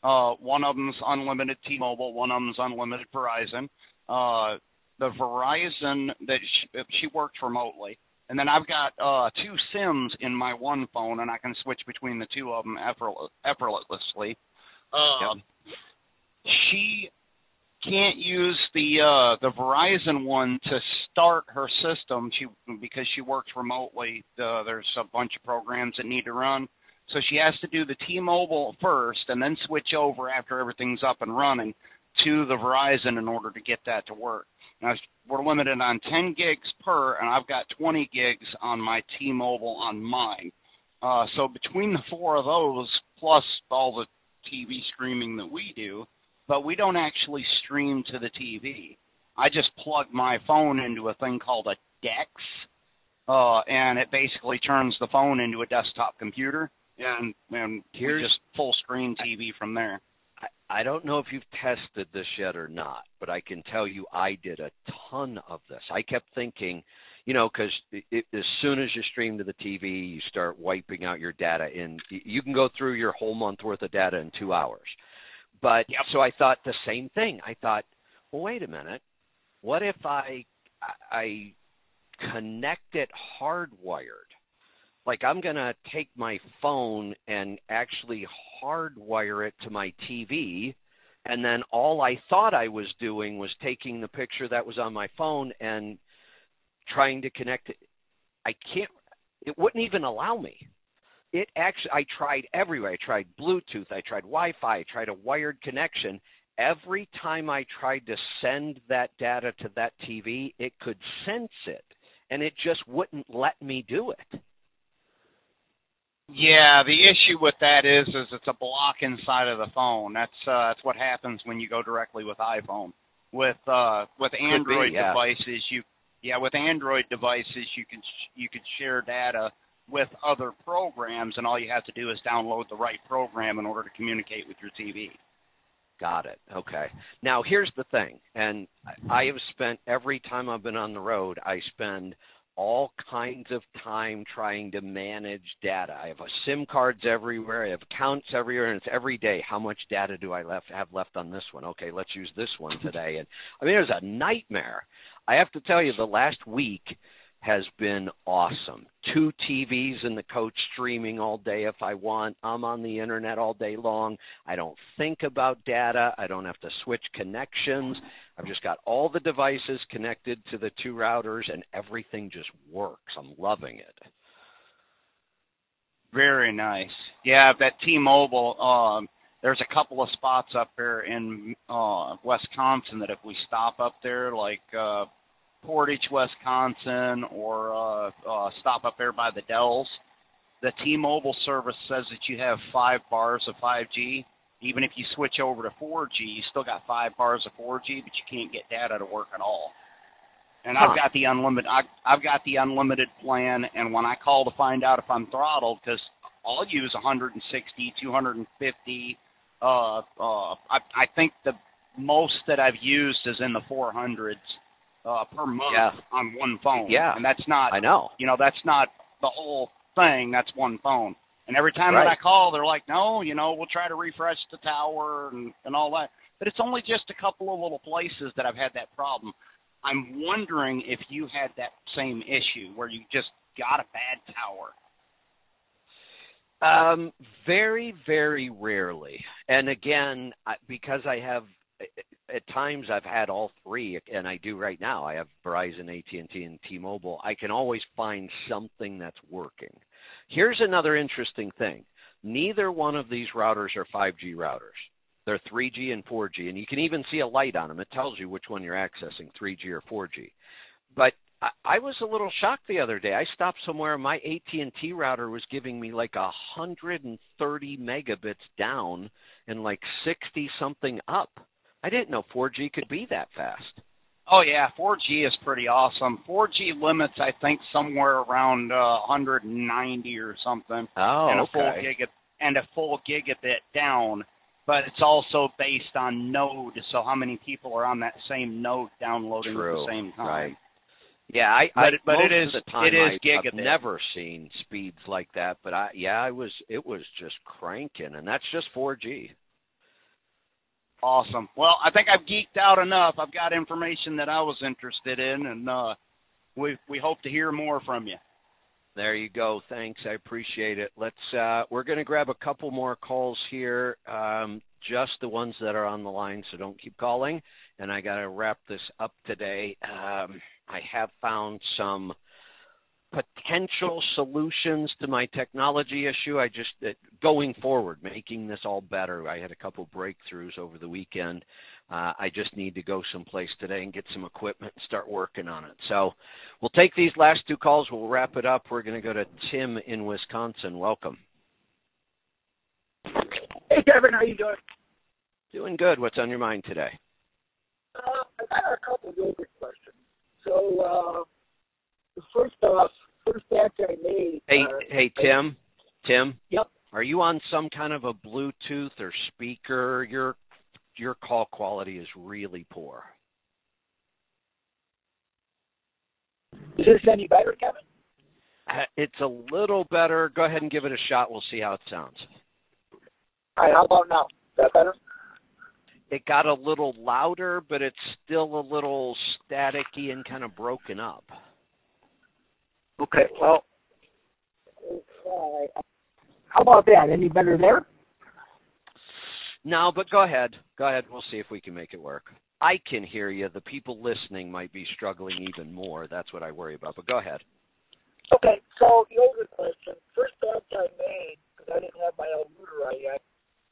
Uh, one of them's unlimited T-Mobile. One of them's unlimited Verizon. Uh, the Verizon that she, she works remotely, and then I've got uh, two SIMs in my one phone, and I can switch between the two of them effortless, effortlessly. Uh, She can't use the uh the Verizon one to start her system. She because she works remotely uh, there's a bunch of programs that need to run. So she has to do the T-Mobile first and then switch over after everything's up and running to the Verizon in order to get that to work now we're limited on 10 gigs per and I've got 20 gigs on my T-Mobile on mine uh so between the four of those plus all the TV streaming that we do but we don't actually stream to the TV. I just plug my phone into a thing called a DeX, uh, and it basically turns the phone into a desktop computer, and and we just full screen TV from there. I, don't know if you've tested this yet or not, but I can tell you I did a ton of this. I kept thinking, you know, because as soon as you stream to the TV, you start wiping out your data. and you can go through your whole month worth of data in two hours. But Yep. so I thought the same thing. I thought, well, wait a minute. What if I I connect it hardwired? Like I'm going to take my phone and actually hardwire it to my TV and then all I thought I was doing was taking the picture that was on my phone and trying to connect it. I can't it wouldn't even allow me it actually I tried everywhere. I tried Bluetooth, I tried Wi-Fi, I tried a wired connection. Every time I tried to send that data to that TV, it could sense it and it just wouldn't let me do it. Yeah, the issue with that is is it's a block inside of the phone. That's uh, that's what happens when you go directly with iPhone. With uh, with be, Android yeah. devices, you yeah with Android devices you can sh- you can share data with other programs, and all you have to do is download the right program in order to communicate with your TV. Got it. Okay. Now here's the thing, and I have spent every time I've been on the road, I spend all kinds of time trying to manage data. I have a SIM cards everywhere, I have accounts everywhere, and it's every day. How much data do I left have left on this one? Okay, let's use this one today. And I mean, it was a nightmare. I have to tell you, the last week has been awesome. Two TVs in the coach streaming all day if I want. I'm on the internet all day long. I don't think about data. I don't have to switch connections. I've just got all the devices connected to the two routers and everything just works. I'm loving it. Very nice. Yeah, that T-Mobile. Um, there's a couple of spots up there in uh, Wisconsin that if we stop up there, like uh, Portage, Wisconsin, or uh, uh, stop up there by the Dells, the T-Mobile service says that you have five bars of 5G. Even if you switch over to 4G, you still got five bars of 4G, but you can't get data to work at all. and Huh. I've got the unlimited. I, I've got the unlimited plan, and when I call to find out if I'm throttled, because I'll use 160, 250. Uh, uh, I, I think the most that I've used is in the 400s uh, per month Yeah. on one phone. Yeah. and that's not. I know. You know, that's not the whole thing. That's one phone. And every time Right. that I call, they're like, "No, you know, we'll try to refresh the tower and and all that." But it's only just a couple of little places that I've had that problem. I'm wondering if you had that same issue where you just got a bad tower. Um, very, very rarely. And again, because I have at times I've had all three, and I do right now. I have Verizon, AT&T, and T-Mobile. I can always find something that's working. Here's another interesting thing: neither one of these routers are 5G routers. They're 3G and 4G, and you can even see a light on them. It tells you which one you're accessing, 3G or 4G. But I, I was a little shocked the other day. I stopped somewhere, my AT&T router was giving me like 130 megabits down and like 60 something up. I didn't know 4G could be that fast. Oh yeah, 4G is pretty awesome. 4G limits, I think, somewhere around uh, 190 or something, Oh, and a full okay. gigabit and a full gigabit down. But it's also based on node, so how many people are on that same node downloading True. at the same time. Right. Yeah, I, But I but it is- the time it is I, I've gigabit. never seen speeds like that, but I yeah, I was it was just cranking, and that's just 4G. Awesome. Well, I think I've geeked out enough. I've got information that I was interested in, and uh, we we hope to hear more from you. There you go. Thanks. I appreciate it. Let's uh we're going to grab a couple more calls here. Um just the ones that are on the line, so don't keep calling. And I got to wrap this up today. Um I have found some potential solutions to my technology issue. I just uh, going forward, making this all better. I had a couple breakthroughs over the weekend. Uh, I just need to go someplace today and get some equipment and start working on it. So we'll take these last two calls. We'll wrap it up. We're going to go to Tim in Wisconsin. Welcome. Hey Kevin, how you doing? Doing good. What's on your mind today? Uh, I got a couple of yoga questions. So uh, first off, first batch I made. Hey, uh, hey, Tim. Tim. Yep. Are you on some kind of a Bluetooth or speaker? Your your call quality is really poor. Is this any better, Kevin? Uh, It's a little better. Go ahead and give it a shot. We'll see how it sounds. All right, how about now? Is that better? It got a little louder, but it's still a little staticky and kind of broken up. Okay, well, we'll. How about that? Any better there? No, but go ahead. Go ahead. We'll see if we can make it work. I can hear you. The people listening might be struggling even more. That's what I worry about. But go ahead. Okay, so yoga question. First batch I made, because I didn't have my L. reuteri yet,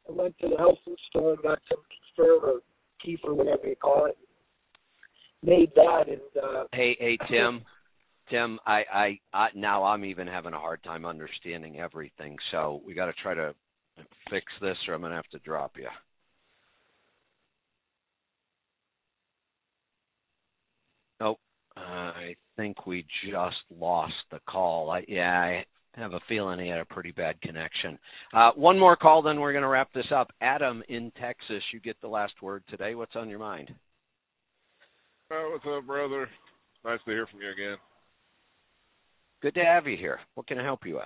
I went to the health food store and got some kefir or kefir, whatever you call it. Made that and uh, Hey, hey, Tim. Tim, I, I, I now I'm even having a hard time understanding everything. So we got to try to fix this, or I'm gonna have to drop you. Nope. I think we just lost the call. I, yeah, I have a feeling he had a pretty bad connection. Uh, one more call, then we're going to wrap this up. Adam in Texas, you get the last word today. What's on your mind? Oh, what's up, brother? Nice to hear from you again. Good to have you here. What can I help you with?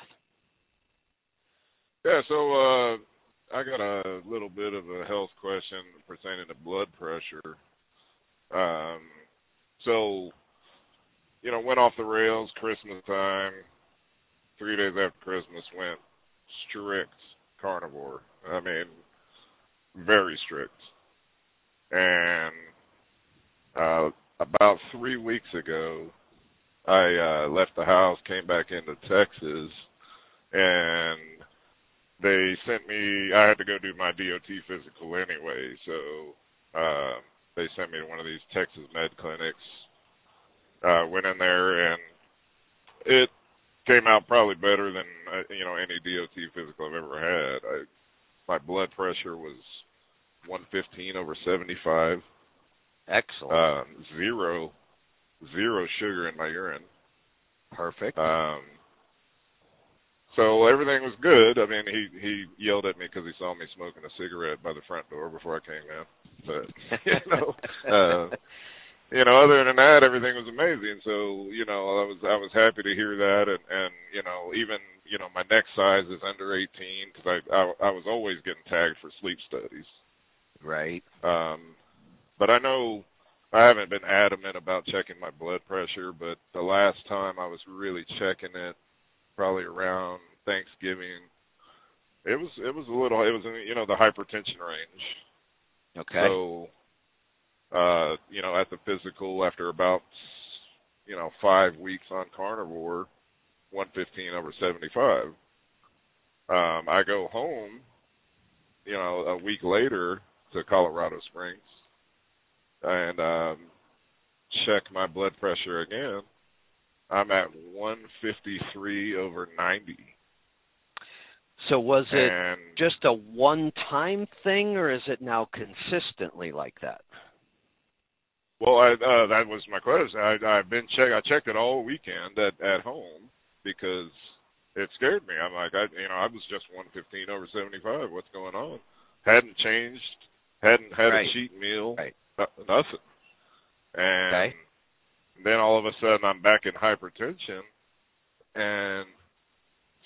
Yeah, so uh I got a little bit of a health question pertaining to blood pressure. Um so you know, went off the rails Christmas time. Three days after Christmas went strict carnivore. I mean very strict. And uh about three weeks ago I uh left the house, came back into Texas and they sent me I had to go do my DOT physical anyway, so uh they sent me to one of these Texas med clinics. Uh went in there and it came out probably better than uh, you know any DOT physical I've ever had. I my blood pressure was 115 over 75. Excellent. Um, zero zero sugar in my urine. Perfect. Um, so everything was good. I mean, he he yelled at me because he saw me smoking a cigarette by the front door before I came in. But (laughs) you know, uh, you know, other than that, everything was amazing. So you know, I was I was happy to hear that, and and you know, even you know, my next size is under 18 because I, I I was always getting tagged for sleep studies. Right. Um, but I know I haven't been adamant about checking my blood pressure, but the last time I was really checking it, probably around Thanksgiving, it was it was a little it was in you know the hypertension range. Okay. So, uh, you know, at the physical, after about you know five weeks on carnivore, 115 over 75. Um, I go home, you know, a week later to Colorado Springs, and um, check my blood pressure again. I'm at 153 over 90. So was it and just a one-time thing, or is it now consistently like that? Well, I, uh, that was my question. I, I've been check. I checked it all weekend at at home because it scared me. I'm like, I, you know, I was just 115 over 75. What's going on? Hadn't changed. Hadn't had Right. a cheat meal. Right. Nothing. And Okay. then all of a sudden, I'm back in hypertension, and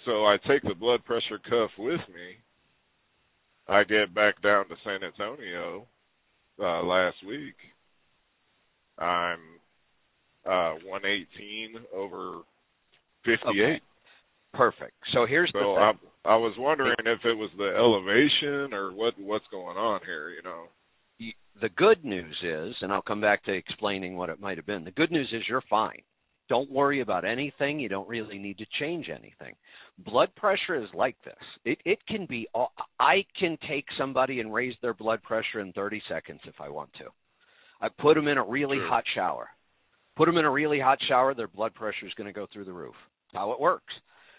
so I take the blood pressure cuff with me. I get back down to San Antonio uh, last week. I'm uh, 118 over 58. Okay. Perfect. So here's So the I. I was wondering if it was the elevation or what what's going on here. You know. The good news is, and I'll come back to explaining what it might have been. The good news is you're fine. Don't worry about anything. You don't really need to change anything. Blood pressure is like this. It it can be. all- I can take somebody and raise their blood pressure in 30 seconds if I want to. I put them in a really hot shower. Put them in a really hot shower. Their blood pressure is going to go through the roof. That's how it works.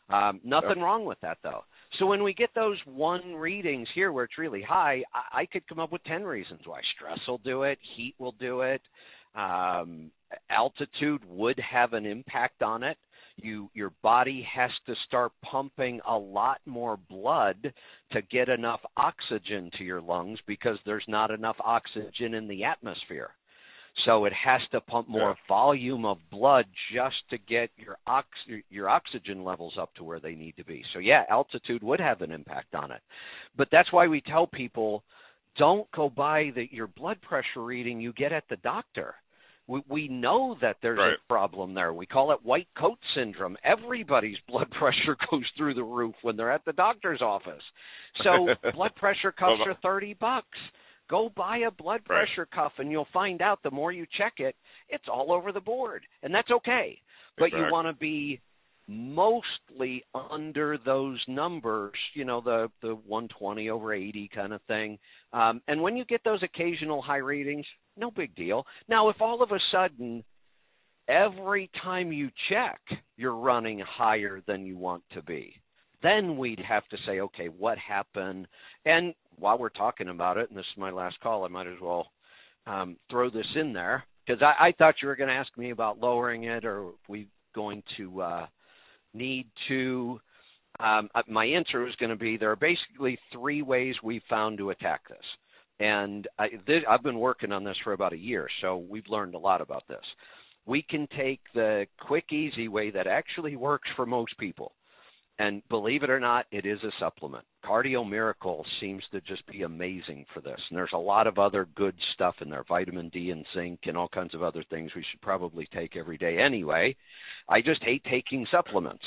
Um, nothing wrong with that though. So when we get those one readings here where it's really high, I, I could come up with ten reasons why. Stress will do it. Heat will do it. Um, altitude would have an impact on it. You your body has to start pumping a lot more blood to get enough oxygen to your lungs because there's not enough oxygen in the atmosphere. So it has to pump more volume of blood just to get your ox your oxygen levels up to where they need to be. So yeah, altitude would have an impact on it. But that's why we tell people don't go by the your blood pressure reading you get at the doctor. We we know that there's Right. a problem there. We call it white coat syndrome. Everybody's blood (laughs) pressure goes through the roof when they're at the doctor's office. So (laughs) blood pressure cuffs Well, are 30 bucks. Go buy a blood Right. pressure cuff and you'll find out the more you check it, it's all over the board. And that's okay. But you want to be mostly under those numbers, you know, the the 120 over 80 kind of thing. Um, and when you get those occasional high readings, no big deal. Now, if all of a sudden every time you check you're running higher than you want to be, then we'd have to say, okay, what happened? And while we're talking about it, and this is my last call, I might as well um, throw this in there because I, I thought you were going to ask me about lowering it, or we going to uh, need to. Um, uh, my answer is going to be there are basically three ways we've found to attack this, and I, this, I've been working on this for about a year, so we've learned a lot about this. We can take the quick, easy way that actually works for most people. And believe it or not, it is a supplement. Cardio Miracle seems to just be amazing for this. And there's a lot of other good stuff in there vitamin D and zinc and all kinds of other things we should probably take every day anyway. I just hate taking supplements.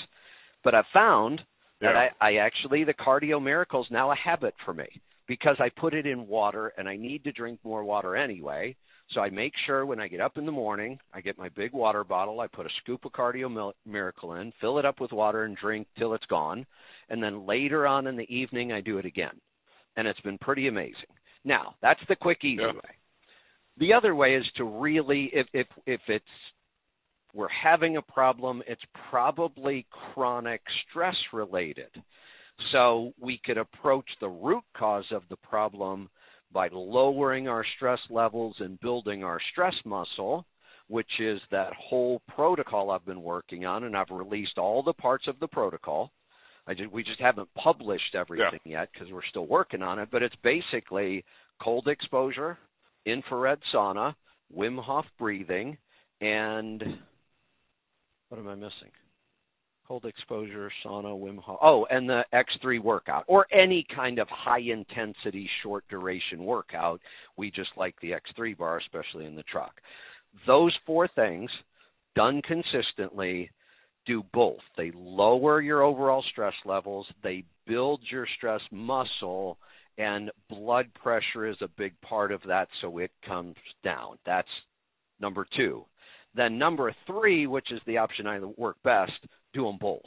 But I've found that I, I actually, the Cardio Miracle is now a habit for me because I put it in water and I need to drink more water anyway. So I make sure when I get up in the morning, I get my big water bottle, I put a scoop of Cardio Miracle in, fill it up with water and drink till it's gone, and then later on in the evening I do it again. And it's been pretty amazing. Now, that's the quick easy Yeah. way. The other way is to really if if if it's we're having a problem, it's probably chronic stress related. So we could approach the root cause of the problem by lowering our stress levels and building our stress muscle which is that whole protocol I've been working on, and I've released all the parts of the protocol. I just, we just haven't published everything yeah. yet because we're still working on it. But it's basically cold exposure, infrared sauna, Wim Hof breathing, and what am I missing? Cold exposure, sauna, Wim Hof. Oh, and the X3 workout, or any kind of high intensity, short duration workout. We just like the X3 bar, especially in the truck. Those four things done consistently do both. They lower your overall stress levels, they build your stress muscle, and blood pressure is a big part of that, so it comes down. That's number two. Then number three, which is the option I work best, do them both.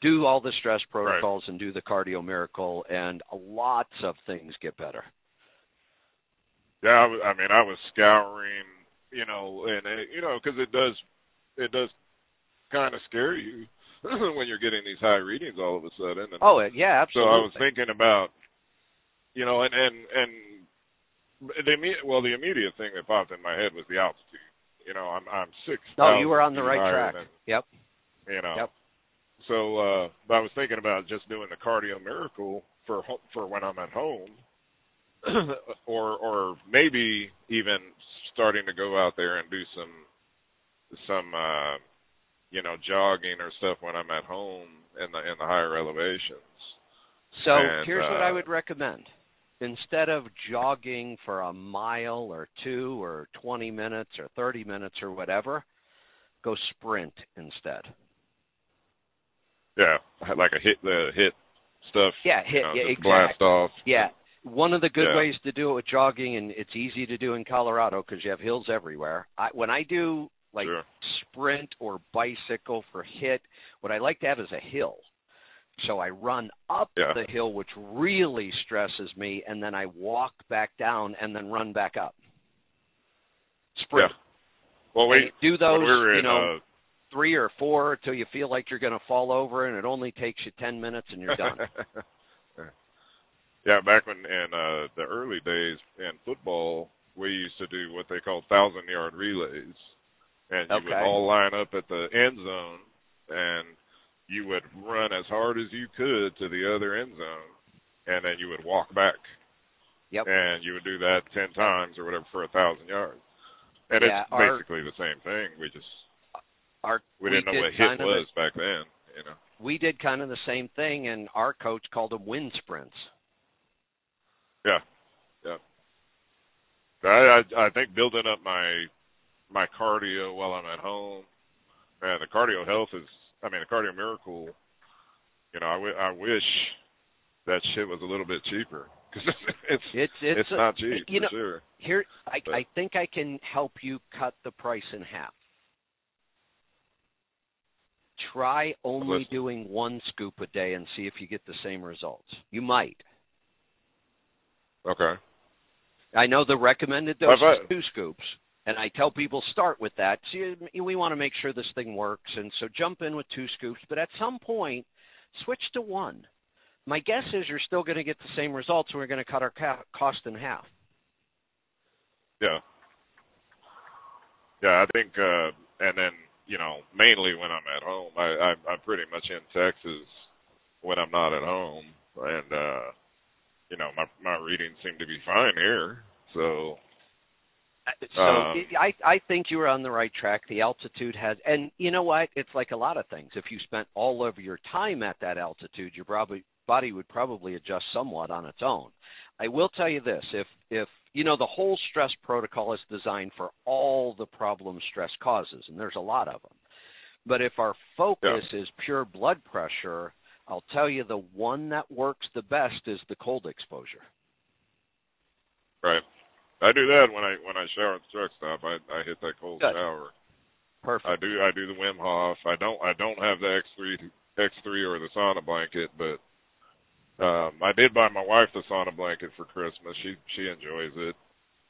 Do all the stress protocols right. and do the cardio miracle, and lots of things get better. Yeah, I, I mean, I was scouring, you know, and it, you know, because it does, it does kind of scare you (laughs) when you're getting these high readings all of a sudden. And oh yeah, absolutely. So I was thinking about, you know, and and and the well, the immediate thing that popped in my head was the altitude. You know, I'm I'm six. No, you were on the right track. Than, yep. You know. Yep. So uh I was thinking about just doing the cardio miracle for for when I'm at home, (clears throat) or or maybe even starting to go out there and do some some uh you know jogging or stuff when I'm at home in the in the higher elevations. So and, here's uh, what I would recommend instead of jogging for a mile or two or 20 minutes or 30 minutes or whatever, go sprint instead. Yeah, like a hit the hit stuff. Yeah, hit you know, yeah, exactly. blast off. Yeah. One of the good Yeah. ways to do it with jogging, and it's easy to do in Colorado because you have hills everywhere. I, when I do like Sure. sprint or bicycle for hit, what I like to have is a hill. So I run up Yeah. the hill, which really stresses me, and then I walk back down and then run back up. Sprint. Yeah. Well, we do those, we you in, know, uh, three or four until you feel like you're going to fall over, and it only takes you ten minutes, and you're done. (laughs) yeah, back when in uh the early days in football, we used to do what they called thousand yard relays, and you would all line up at the end zone, and you would run as hard as you could to the other end zone, and then you would walk back, Yep. and you would do that ten times or whatever for a thousand yards, and Yeah, it's our- basically the same thing. We just Our, we didn't know did what hit was back then, you know. we did kind of the same thing, and our coach called them wind sprints. Yeah, yeah. I, I I think building up my my cardio while I'm at home, and the cardio health is. I mean, the cardio miracle. You know, I, w- I wish that shit was a little bit cheaper (laughs) because it's It's it's, it's not cheap you for know, sure. Here, I, But- I think I can help you cut the price in half. Try only Listen. doing one scoop a day and see if you get the same results. You might. Okay. I know the recommended dose is two scoops, and I tell people start with that. See, we want to make sure this thing works, and so jump in with two scoops. But at some point, switch to one. My guess is you're still going to get the same results, and we're going to cut our cost in half. Yeah. Yeah, I think, uh and then you know, mainly when I'm at home, I, I I'm pretty much in Texas when I'm not at home, and uh you know, my my readings seem to be fine here. So So Um, I I think you were on the right track. The altitude has, and you know what? It's like a lot of things. If you spent all of your time at that altitude, your probably body would probably adjust somewhat on its own. I will tell you this: if if you know the whole stress protocol is designed for all the problems stress causes, and there's a lot of them. But if our focus is pure blood pressure, I'll tell you the one that works the best is the cold exposure. right. I do that when I when I shower at the truck stop. I I hit that cold Good. shower. Perfect. I do I do the Wim Hof. I don't I don't have the X three X three or the sauna blanket, but um I did buy my wife the sauna blanket for Christmas. She she enjoys it.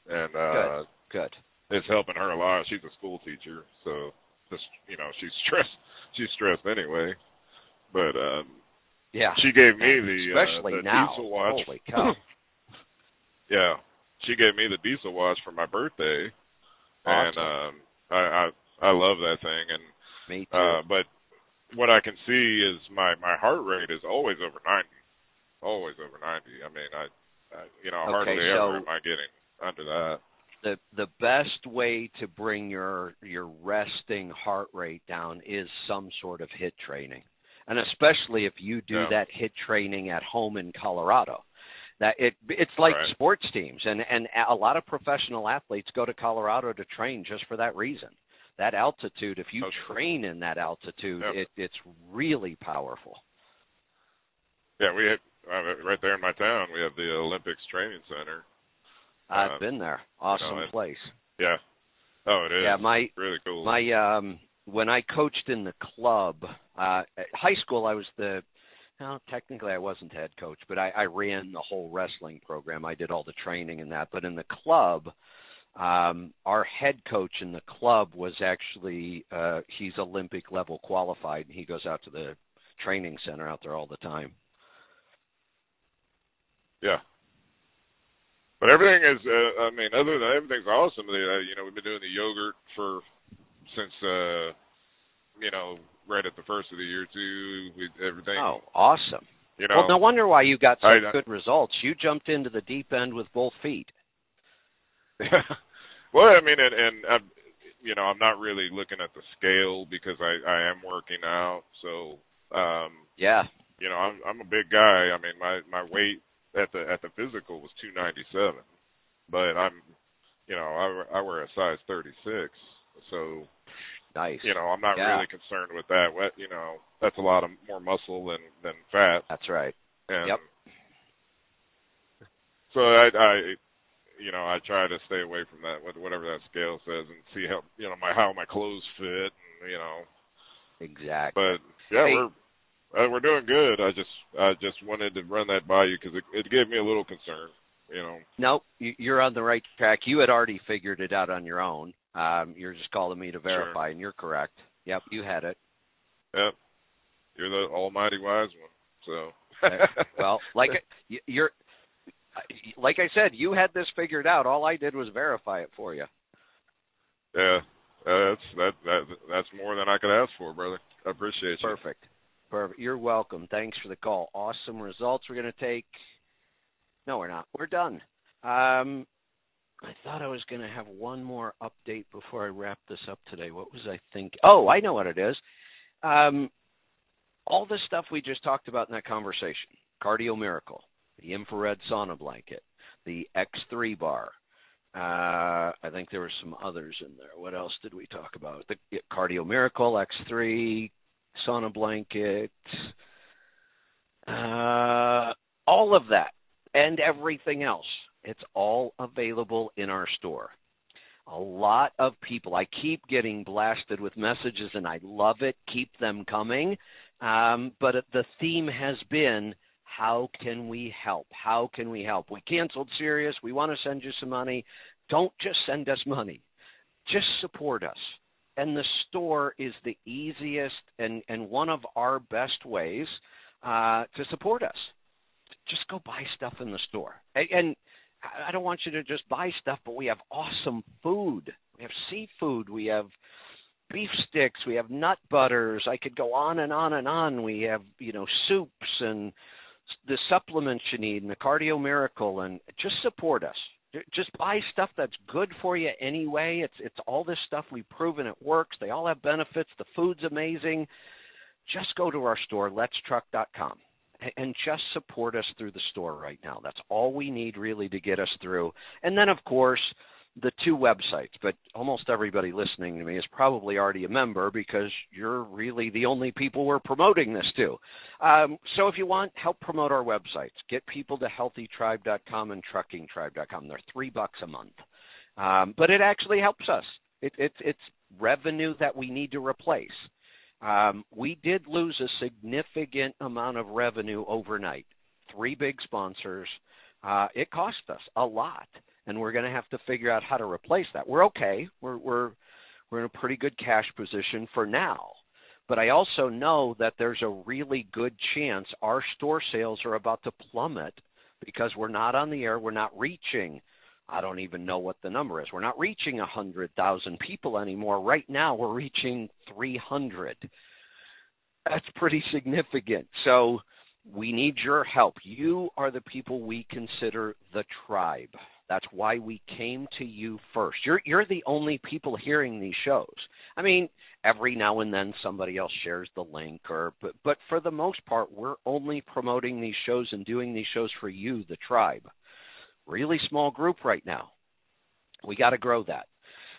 And uh Good. it's helping her a lot. She's a school teacher, so just you know, she's (laughs) stressed she's stressed anyway. But um Yeah. she gave me the especially uh, the now. diesel watch. Holy cow! (laughs) yeah. She gave me the diesel watch for my birthday. And um I I, I love that thing, and Me too. uh, but what I can see is my my heart rate is always over ninety, always over ninety. I mean, I, I you know Okay, hardly so- ever am I getting under that. the the best way to bring your your resting heart rate down is some sort of hit training and especially if you do Yeah. that hit training at home in Colorado that it it's like Right. sports teams and and a lot of professional athletes go to Colorado to train just for that reason that altitude if you Okay. train in that altitude Yep. it it's really powerful Yeah, we have uh, right there in my town. We have the Olympics Training Center. I've Uh, been there awesome it- place Yeah. Oh, it is. yeah my really cool. My um when I coached in the club, uh at high school I was the well, technically I wasn't head coach, but I, I ran the whole wrestling program. I did all the training and that. But in the club, um our head coach in the club was actually uh he's Olympic level qualified and he goes out to the training center out there all the time. Yeah. But everything is, uh, I mean, other than everything's awesome. Uh, you know, we've been doing the yogurt for since, uh, you know, right at the first of the year too. We everything. Oh, awesome. You know. Well, no wonder why you got such I- good results. You jumped into the deep end with both feet. (laughs) well, I mean, and, and I'm, you know, I'm not really looking at the scale because I I am working out. So, um, Yeah. you know, I'm I'm a big guy. I mean, my my weight at the at the physical was 297, but I'm, you know, I I wear a size 36, so Nice. you know, I'm not Yeah. really concerned with that. What you know, that's a lot of more muscle than than fat. That's right. And Yep. So I, I, you know, I try to stay away from that, what- whatever that scale says, and see how you know my how my clothes fit, and you know. Exactly. But yeah, Hey. we're uh, we're doing good. I just I just wanted to run that by you because it, it gave me a little concern. You know. Nope, you- you're on the right track. You had already figured it out on your own. Um, you're just calling me to verify, and you're correct. Yep, you had it. Yep. You're the almighty wise one. So. Uh, well, like (laughs) you're, like I said, you had this figured out. All I did was verify it for you. Yeah, uh, that's that that that's more than I could ask for, brother. I appreciate you. Perfect. Perfect. You're welcome. Thanks for the call. Awesome results. We're going to take. No, we're not. We're done. Um, I thought I was going to have one more update before I wrap this up today. What was I thinking? Oh, I know what it is. Um, all the stuff we just talked about in that conversation Cardio Miracle, the infrared sauna blanket, the X3 bar. Uh, I think there were some others in there. What else did we talk about? The Cardio Miracle, X3, sauna blanket, uh, all of that, and everything else. It's all available in our store. A lot of people, I keep getting blasted with messages, and I love it. Keep them coming. Um, but the theme has been how can we help? How can we help? We canceled Sirius. We want to send you some money. Don't just send us money, just support us. And the store is the easiest and, and one of our best ways uh, to support us. Just go buy stuff in the store. And, and I don't want you to just buy stuff, but we have awesome food. We have seafood. We have beef sticks. We have nut butters. I could go on and on and on. We have you know soups and the supplements you need and the cardio miracle and just support us. Just buy stuff that's good for you anyway. It's it's all this stuff we've proven it works. They all have benefits. The food's amazing. Just go to our store, letstruck.com and just support us through the store right now. That's all we need really to get us through. And then, of course, the two websites. But almost everybody listening to me is probably already a member because you're really the only people we're promoting this to. Um, so if you want help promote our websites, get people to healthytribe.com and truckingtribe.com. They're three bucks a month, um, but it actually helps us. It, it's it's revenue that we need to replace. Um, we did lose a significant amount of revenue overnight. Three big sponsors. Uh, it cost us a lot, and we're going to have to figure out how to replace that. We're okay. We're we're we're in a pretty good cash position for now. But I also know that there's a really good chance our store sales are about to plummet because we're not on the air, we're not reaching I don't even know what the number is. We're not reaching 100,000 people anymore. Right now, we're reaching 300. That's pretty significant. So we need your help. You are the people we consider the tribe. That's why we came to you first. You're you're the only people hearing these shows. I mean, every now and then somebody else shares the link or but but for the most part we're only promoting these shows and doing these shows for you, the tribe. Really small group right now. We got to grow that.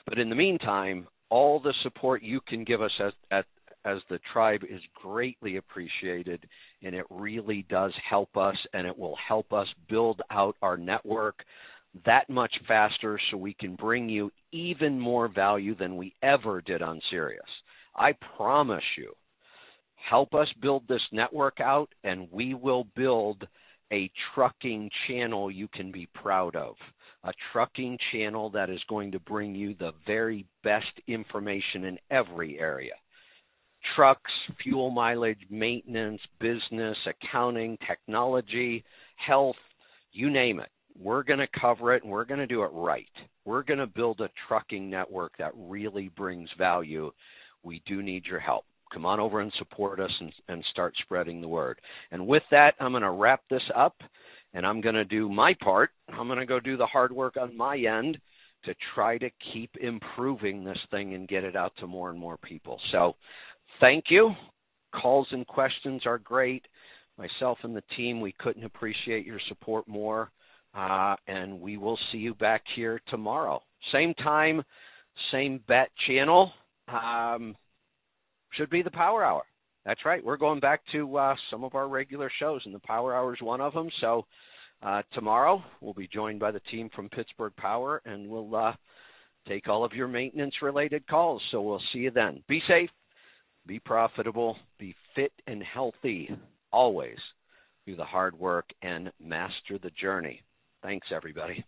But in the meantime, all the support you can give us as as the tribe is greatly appreciated and it really does help us and it will help us build out our network that much faster so we can bring you even more value than we ever did on Sirius. I promise you. Help us build this network out and we will build a trucking channel you can be proud of. A trucking channel that is going to bring you the very best information in every area trucks, fuel mileage, maintenance, business, accounting, technology, health, you name it. We're going to cover it and we're going to do it right. We're going to build a trucking network that really brings value. We do need your help. Come on over and support us and, and start spreading the word. And with that, I'm going to wrap this up and I'm going to do my part. I'm going to go do the hard work on my end to try to keep improving this thing and get it out to more and more people. So, thank you. Calls and questions are great. Myself and the team, we couldn't appreciate your support more. Uh, and we will see you back here tomorrow. Same time, same bet channel. Um, should be the Power Hour. That's right. We're going back to uh, some of our regular shows, and the Power Hour is one of them. So uh, tomorrow we'll be joined by the team from Pittsburgh Power, and we'll uh, take all of your maintenance-related calls. So we'll see you then. Be safe, be profitable, be fit and healthy always. Do the hard work and master the journey. Thanks, everybody.